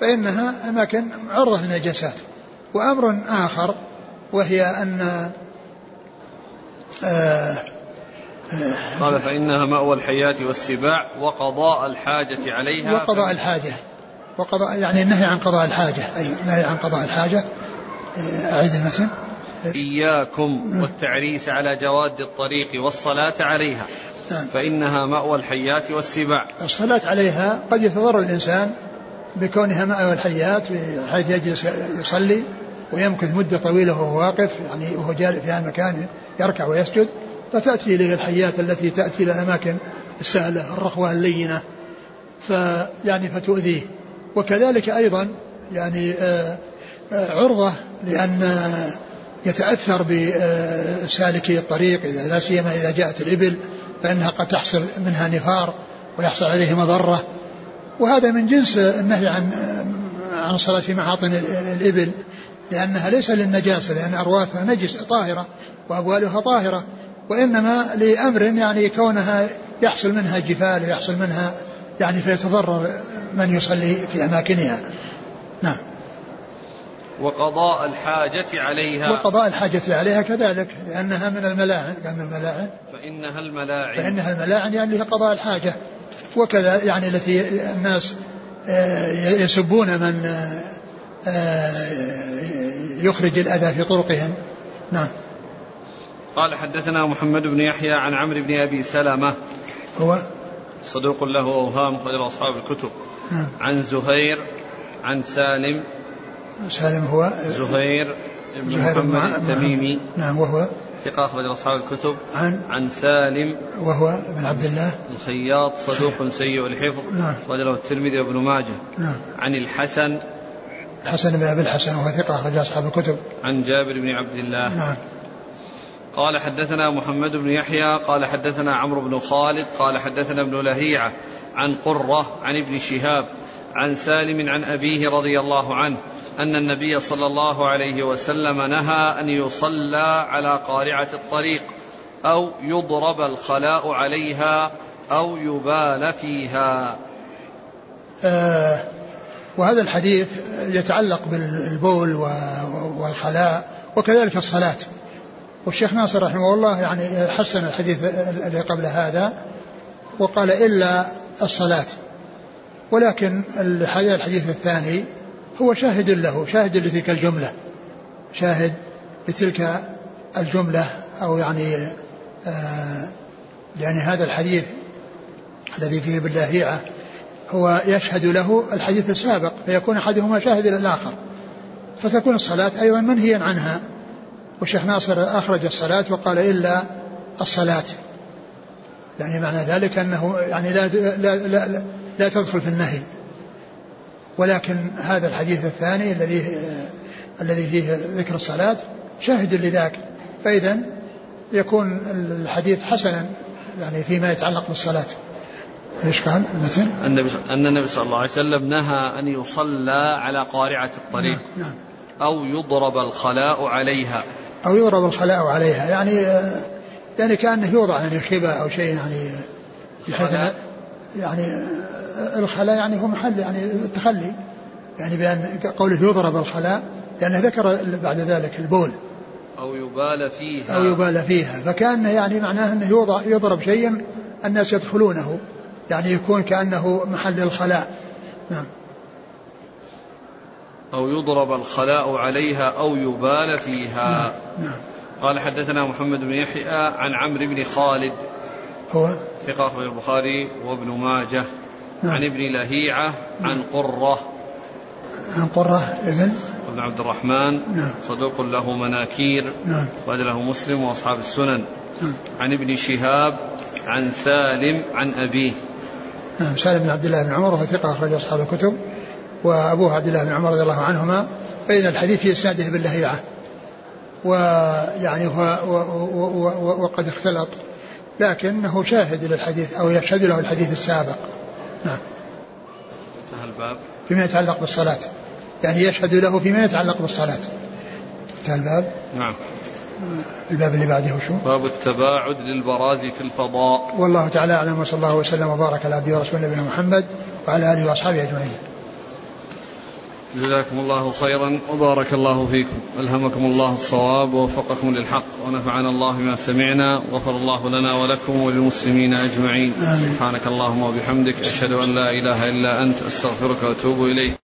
فإنها أماكن عرضة للنجاسات. وأمر آخر وهي أن قال فإنها مأوى الحياة والسباع وقضاء الحاجة عليها. وقضاء الحاجة. وقضاء يعني النهي عن قضاء الحاجة. أي النهي عن قضاء الحاجة. آه، أعيد المتن إياكم والتعريس على جواد الطريق والصلاة عليها. نعم. فإنها مأوى الحيات والسباع. الصلاة عليها قد يتضرر الإنسان بكونها مأوى الحيات بحيث يجلس يصلي. ويمكث مدة طويلة وهو واقف يعني وهو جالس في المكان يركع ويسجد فتأتي إليه الحيات التي تأتي إلى الأماكن السهلة الرخوة اللينة فيعني فتؤذيه. وكذلك أيضا يعني آه، آه، عرضة لأن يتأثر بسالكي الطريق إذا لا سيما إذا جاءت الإبل فإنها قد تحصل منها نفار ويحصل عليه مضرة. وهذا من جنس النهي عن عن الصلاة في محاطن الإبل. لأنها ليس للنجاسة لأن أرواثها نجس طاهرة وأبوالها طاهرة وإنما لأمر يعني كونها يحصل منها جفال ويحصل منها يعني فيتضرر من يصلي في أماكنها. نعم. وقضاء الحاجة عليها. وقضاء الحاجة عليها كذلك لأنها من الملاعن كان الملاعن. فإنها الملاعن. فإنها الملاعن يعني قضاء الحاجة. وكذا يعني التي الناس آه، يسبون من آه، يخرج الأذى في طرقهم. نعم. قال حدثنا محمد بن يحيى عن عمرو بن أبي سلمة. هو؟ صدوق له أوهام خير أصحاب الكتب. نعم. عن زهير عن سالم. سالم هو؟ زهير بن زهير محمد التميمي. نعم وهو؟ ثقة أخرج أصحاب الكتب. عن؟ عن سالم. وهو بن عبد الله. الخياط صدوق سيء الحفظ. نعم. أخرج له الترمذي وابن ماجه. نعم. عن الحسن. الحسن بن أبي الحسن وهو ثقة أخرج أصحاب الكتب. عن جابر بن عبد الله. نعم. قال حدثنا محمد بن يحيى قال حدثنا عمرو بن خالد قال حدثنا ابن لهيعة عن قرة عن ابن شهاب عن سالم عن أبيه رضي الله عنه أن النبي صلى الله عليه وسلم نهى أن يصلى على قارعة الطريق أو يضرب الخلاء عليها أو يبال فيها. آه وهذا الحديث يتعلق بالبول والخلاء وكذلك الصلاة. والشيخ ناصر رحمه الله يعني حسن الحديث الذي قبل هذا وقال إلا الصلاة. ولكن الحديث الثاني هو شاهد له شاهد لتلك الجملة شاهد لتلك الجملة أو يعني آه يعني هذا الحديث الذي فيه باللاهيعة هو يشهد له الحديث السابق فيكون أحدهما شاهد للآخر فتكون الصلاة أيضا منهيا عنها. والشيخ ناصر أخرج الصلاة وقال إلا الصلاة. يعني معنى ذلك أنه يعني لا, لا, لا, لا, لا تدخل في النهي. ولكن هذا الحديث الثاني الذي الذي فيه ذكر الصلاة شاهد لذاك. فإذا يكون الحديث حسنا يعني فيما يتعلق بالصلاة. إيش قال؟ المتن؟ النبي أن النبي صلى الله عليه وسلم نهى أن يصلى على قارعة الطريق. نعم. نعم. أو يضرب الخلاء عليها. أو يضرب الخلاء عليها. يعني يعني كأنه يوضع يعني خبا أو شيء يعني بحيث يعني الخلاء يعني هو محل يعني التخلي. يعني بأن قوله يضرب الخلاء لأنه ذكر بعد ذلك البول. أو يبال فيها. أو يبال فيها. فكان يعني معناه أنه يوضع يضرب شيئا الناس يدخلونه. يعني يكون كأنه محل الخلاء نعم أو يضرب الخلاء عليها أو يبال فيها نعم. نعم. قال حدثنا محمد بن يحيى عن عمرو بن خالد هو ثقة أخرج البخاري وابن ماجه نعم. عن ابن لهيعة عن قرة عن قرة ابن ابن عبد الرحمن نعم. صدوق له مناكير نعم. له مسلم وأصحاب السنن نعم. عن ابن شهاب عن سالم عن أبيه نعم سالم بن عبد الله بن عمر وهو ثقة أخرج أصحاب الكتب وأبوه عبد الله بن عمر رضي الله عنهما فإذا الحديث في إسناده باللهيعة ويعني هو وقد اختلط. لكنه شاهد للحديث أو يشهد له الحديث السابق. نعم. انتهى الباب. فيما يتعلق بالصلاة. يعني يشهد له فيما يتعلق بالصلاة. انتهى الباب. نعم. الباب اللي بعده وشو؟ باب التباعد للبراز في الفضاء والله تعالى أعلم وصلى الله وسلم وبارك على عبده ورسوله نبينا محمد وعلى آله وأصحابه أجمعين. جزاكم الله خيرا وبارك الله فيكم ألهمكم الله الصواب ووفقكم للحق ونفعنا الله بما سمعنا غفر الله لنا ولكم وللمسلمين أجمعين آمين. سبحانك اللهم وبحمدك أشهد أن لا إله إلا أنت أستغفرك وأتوب إليك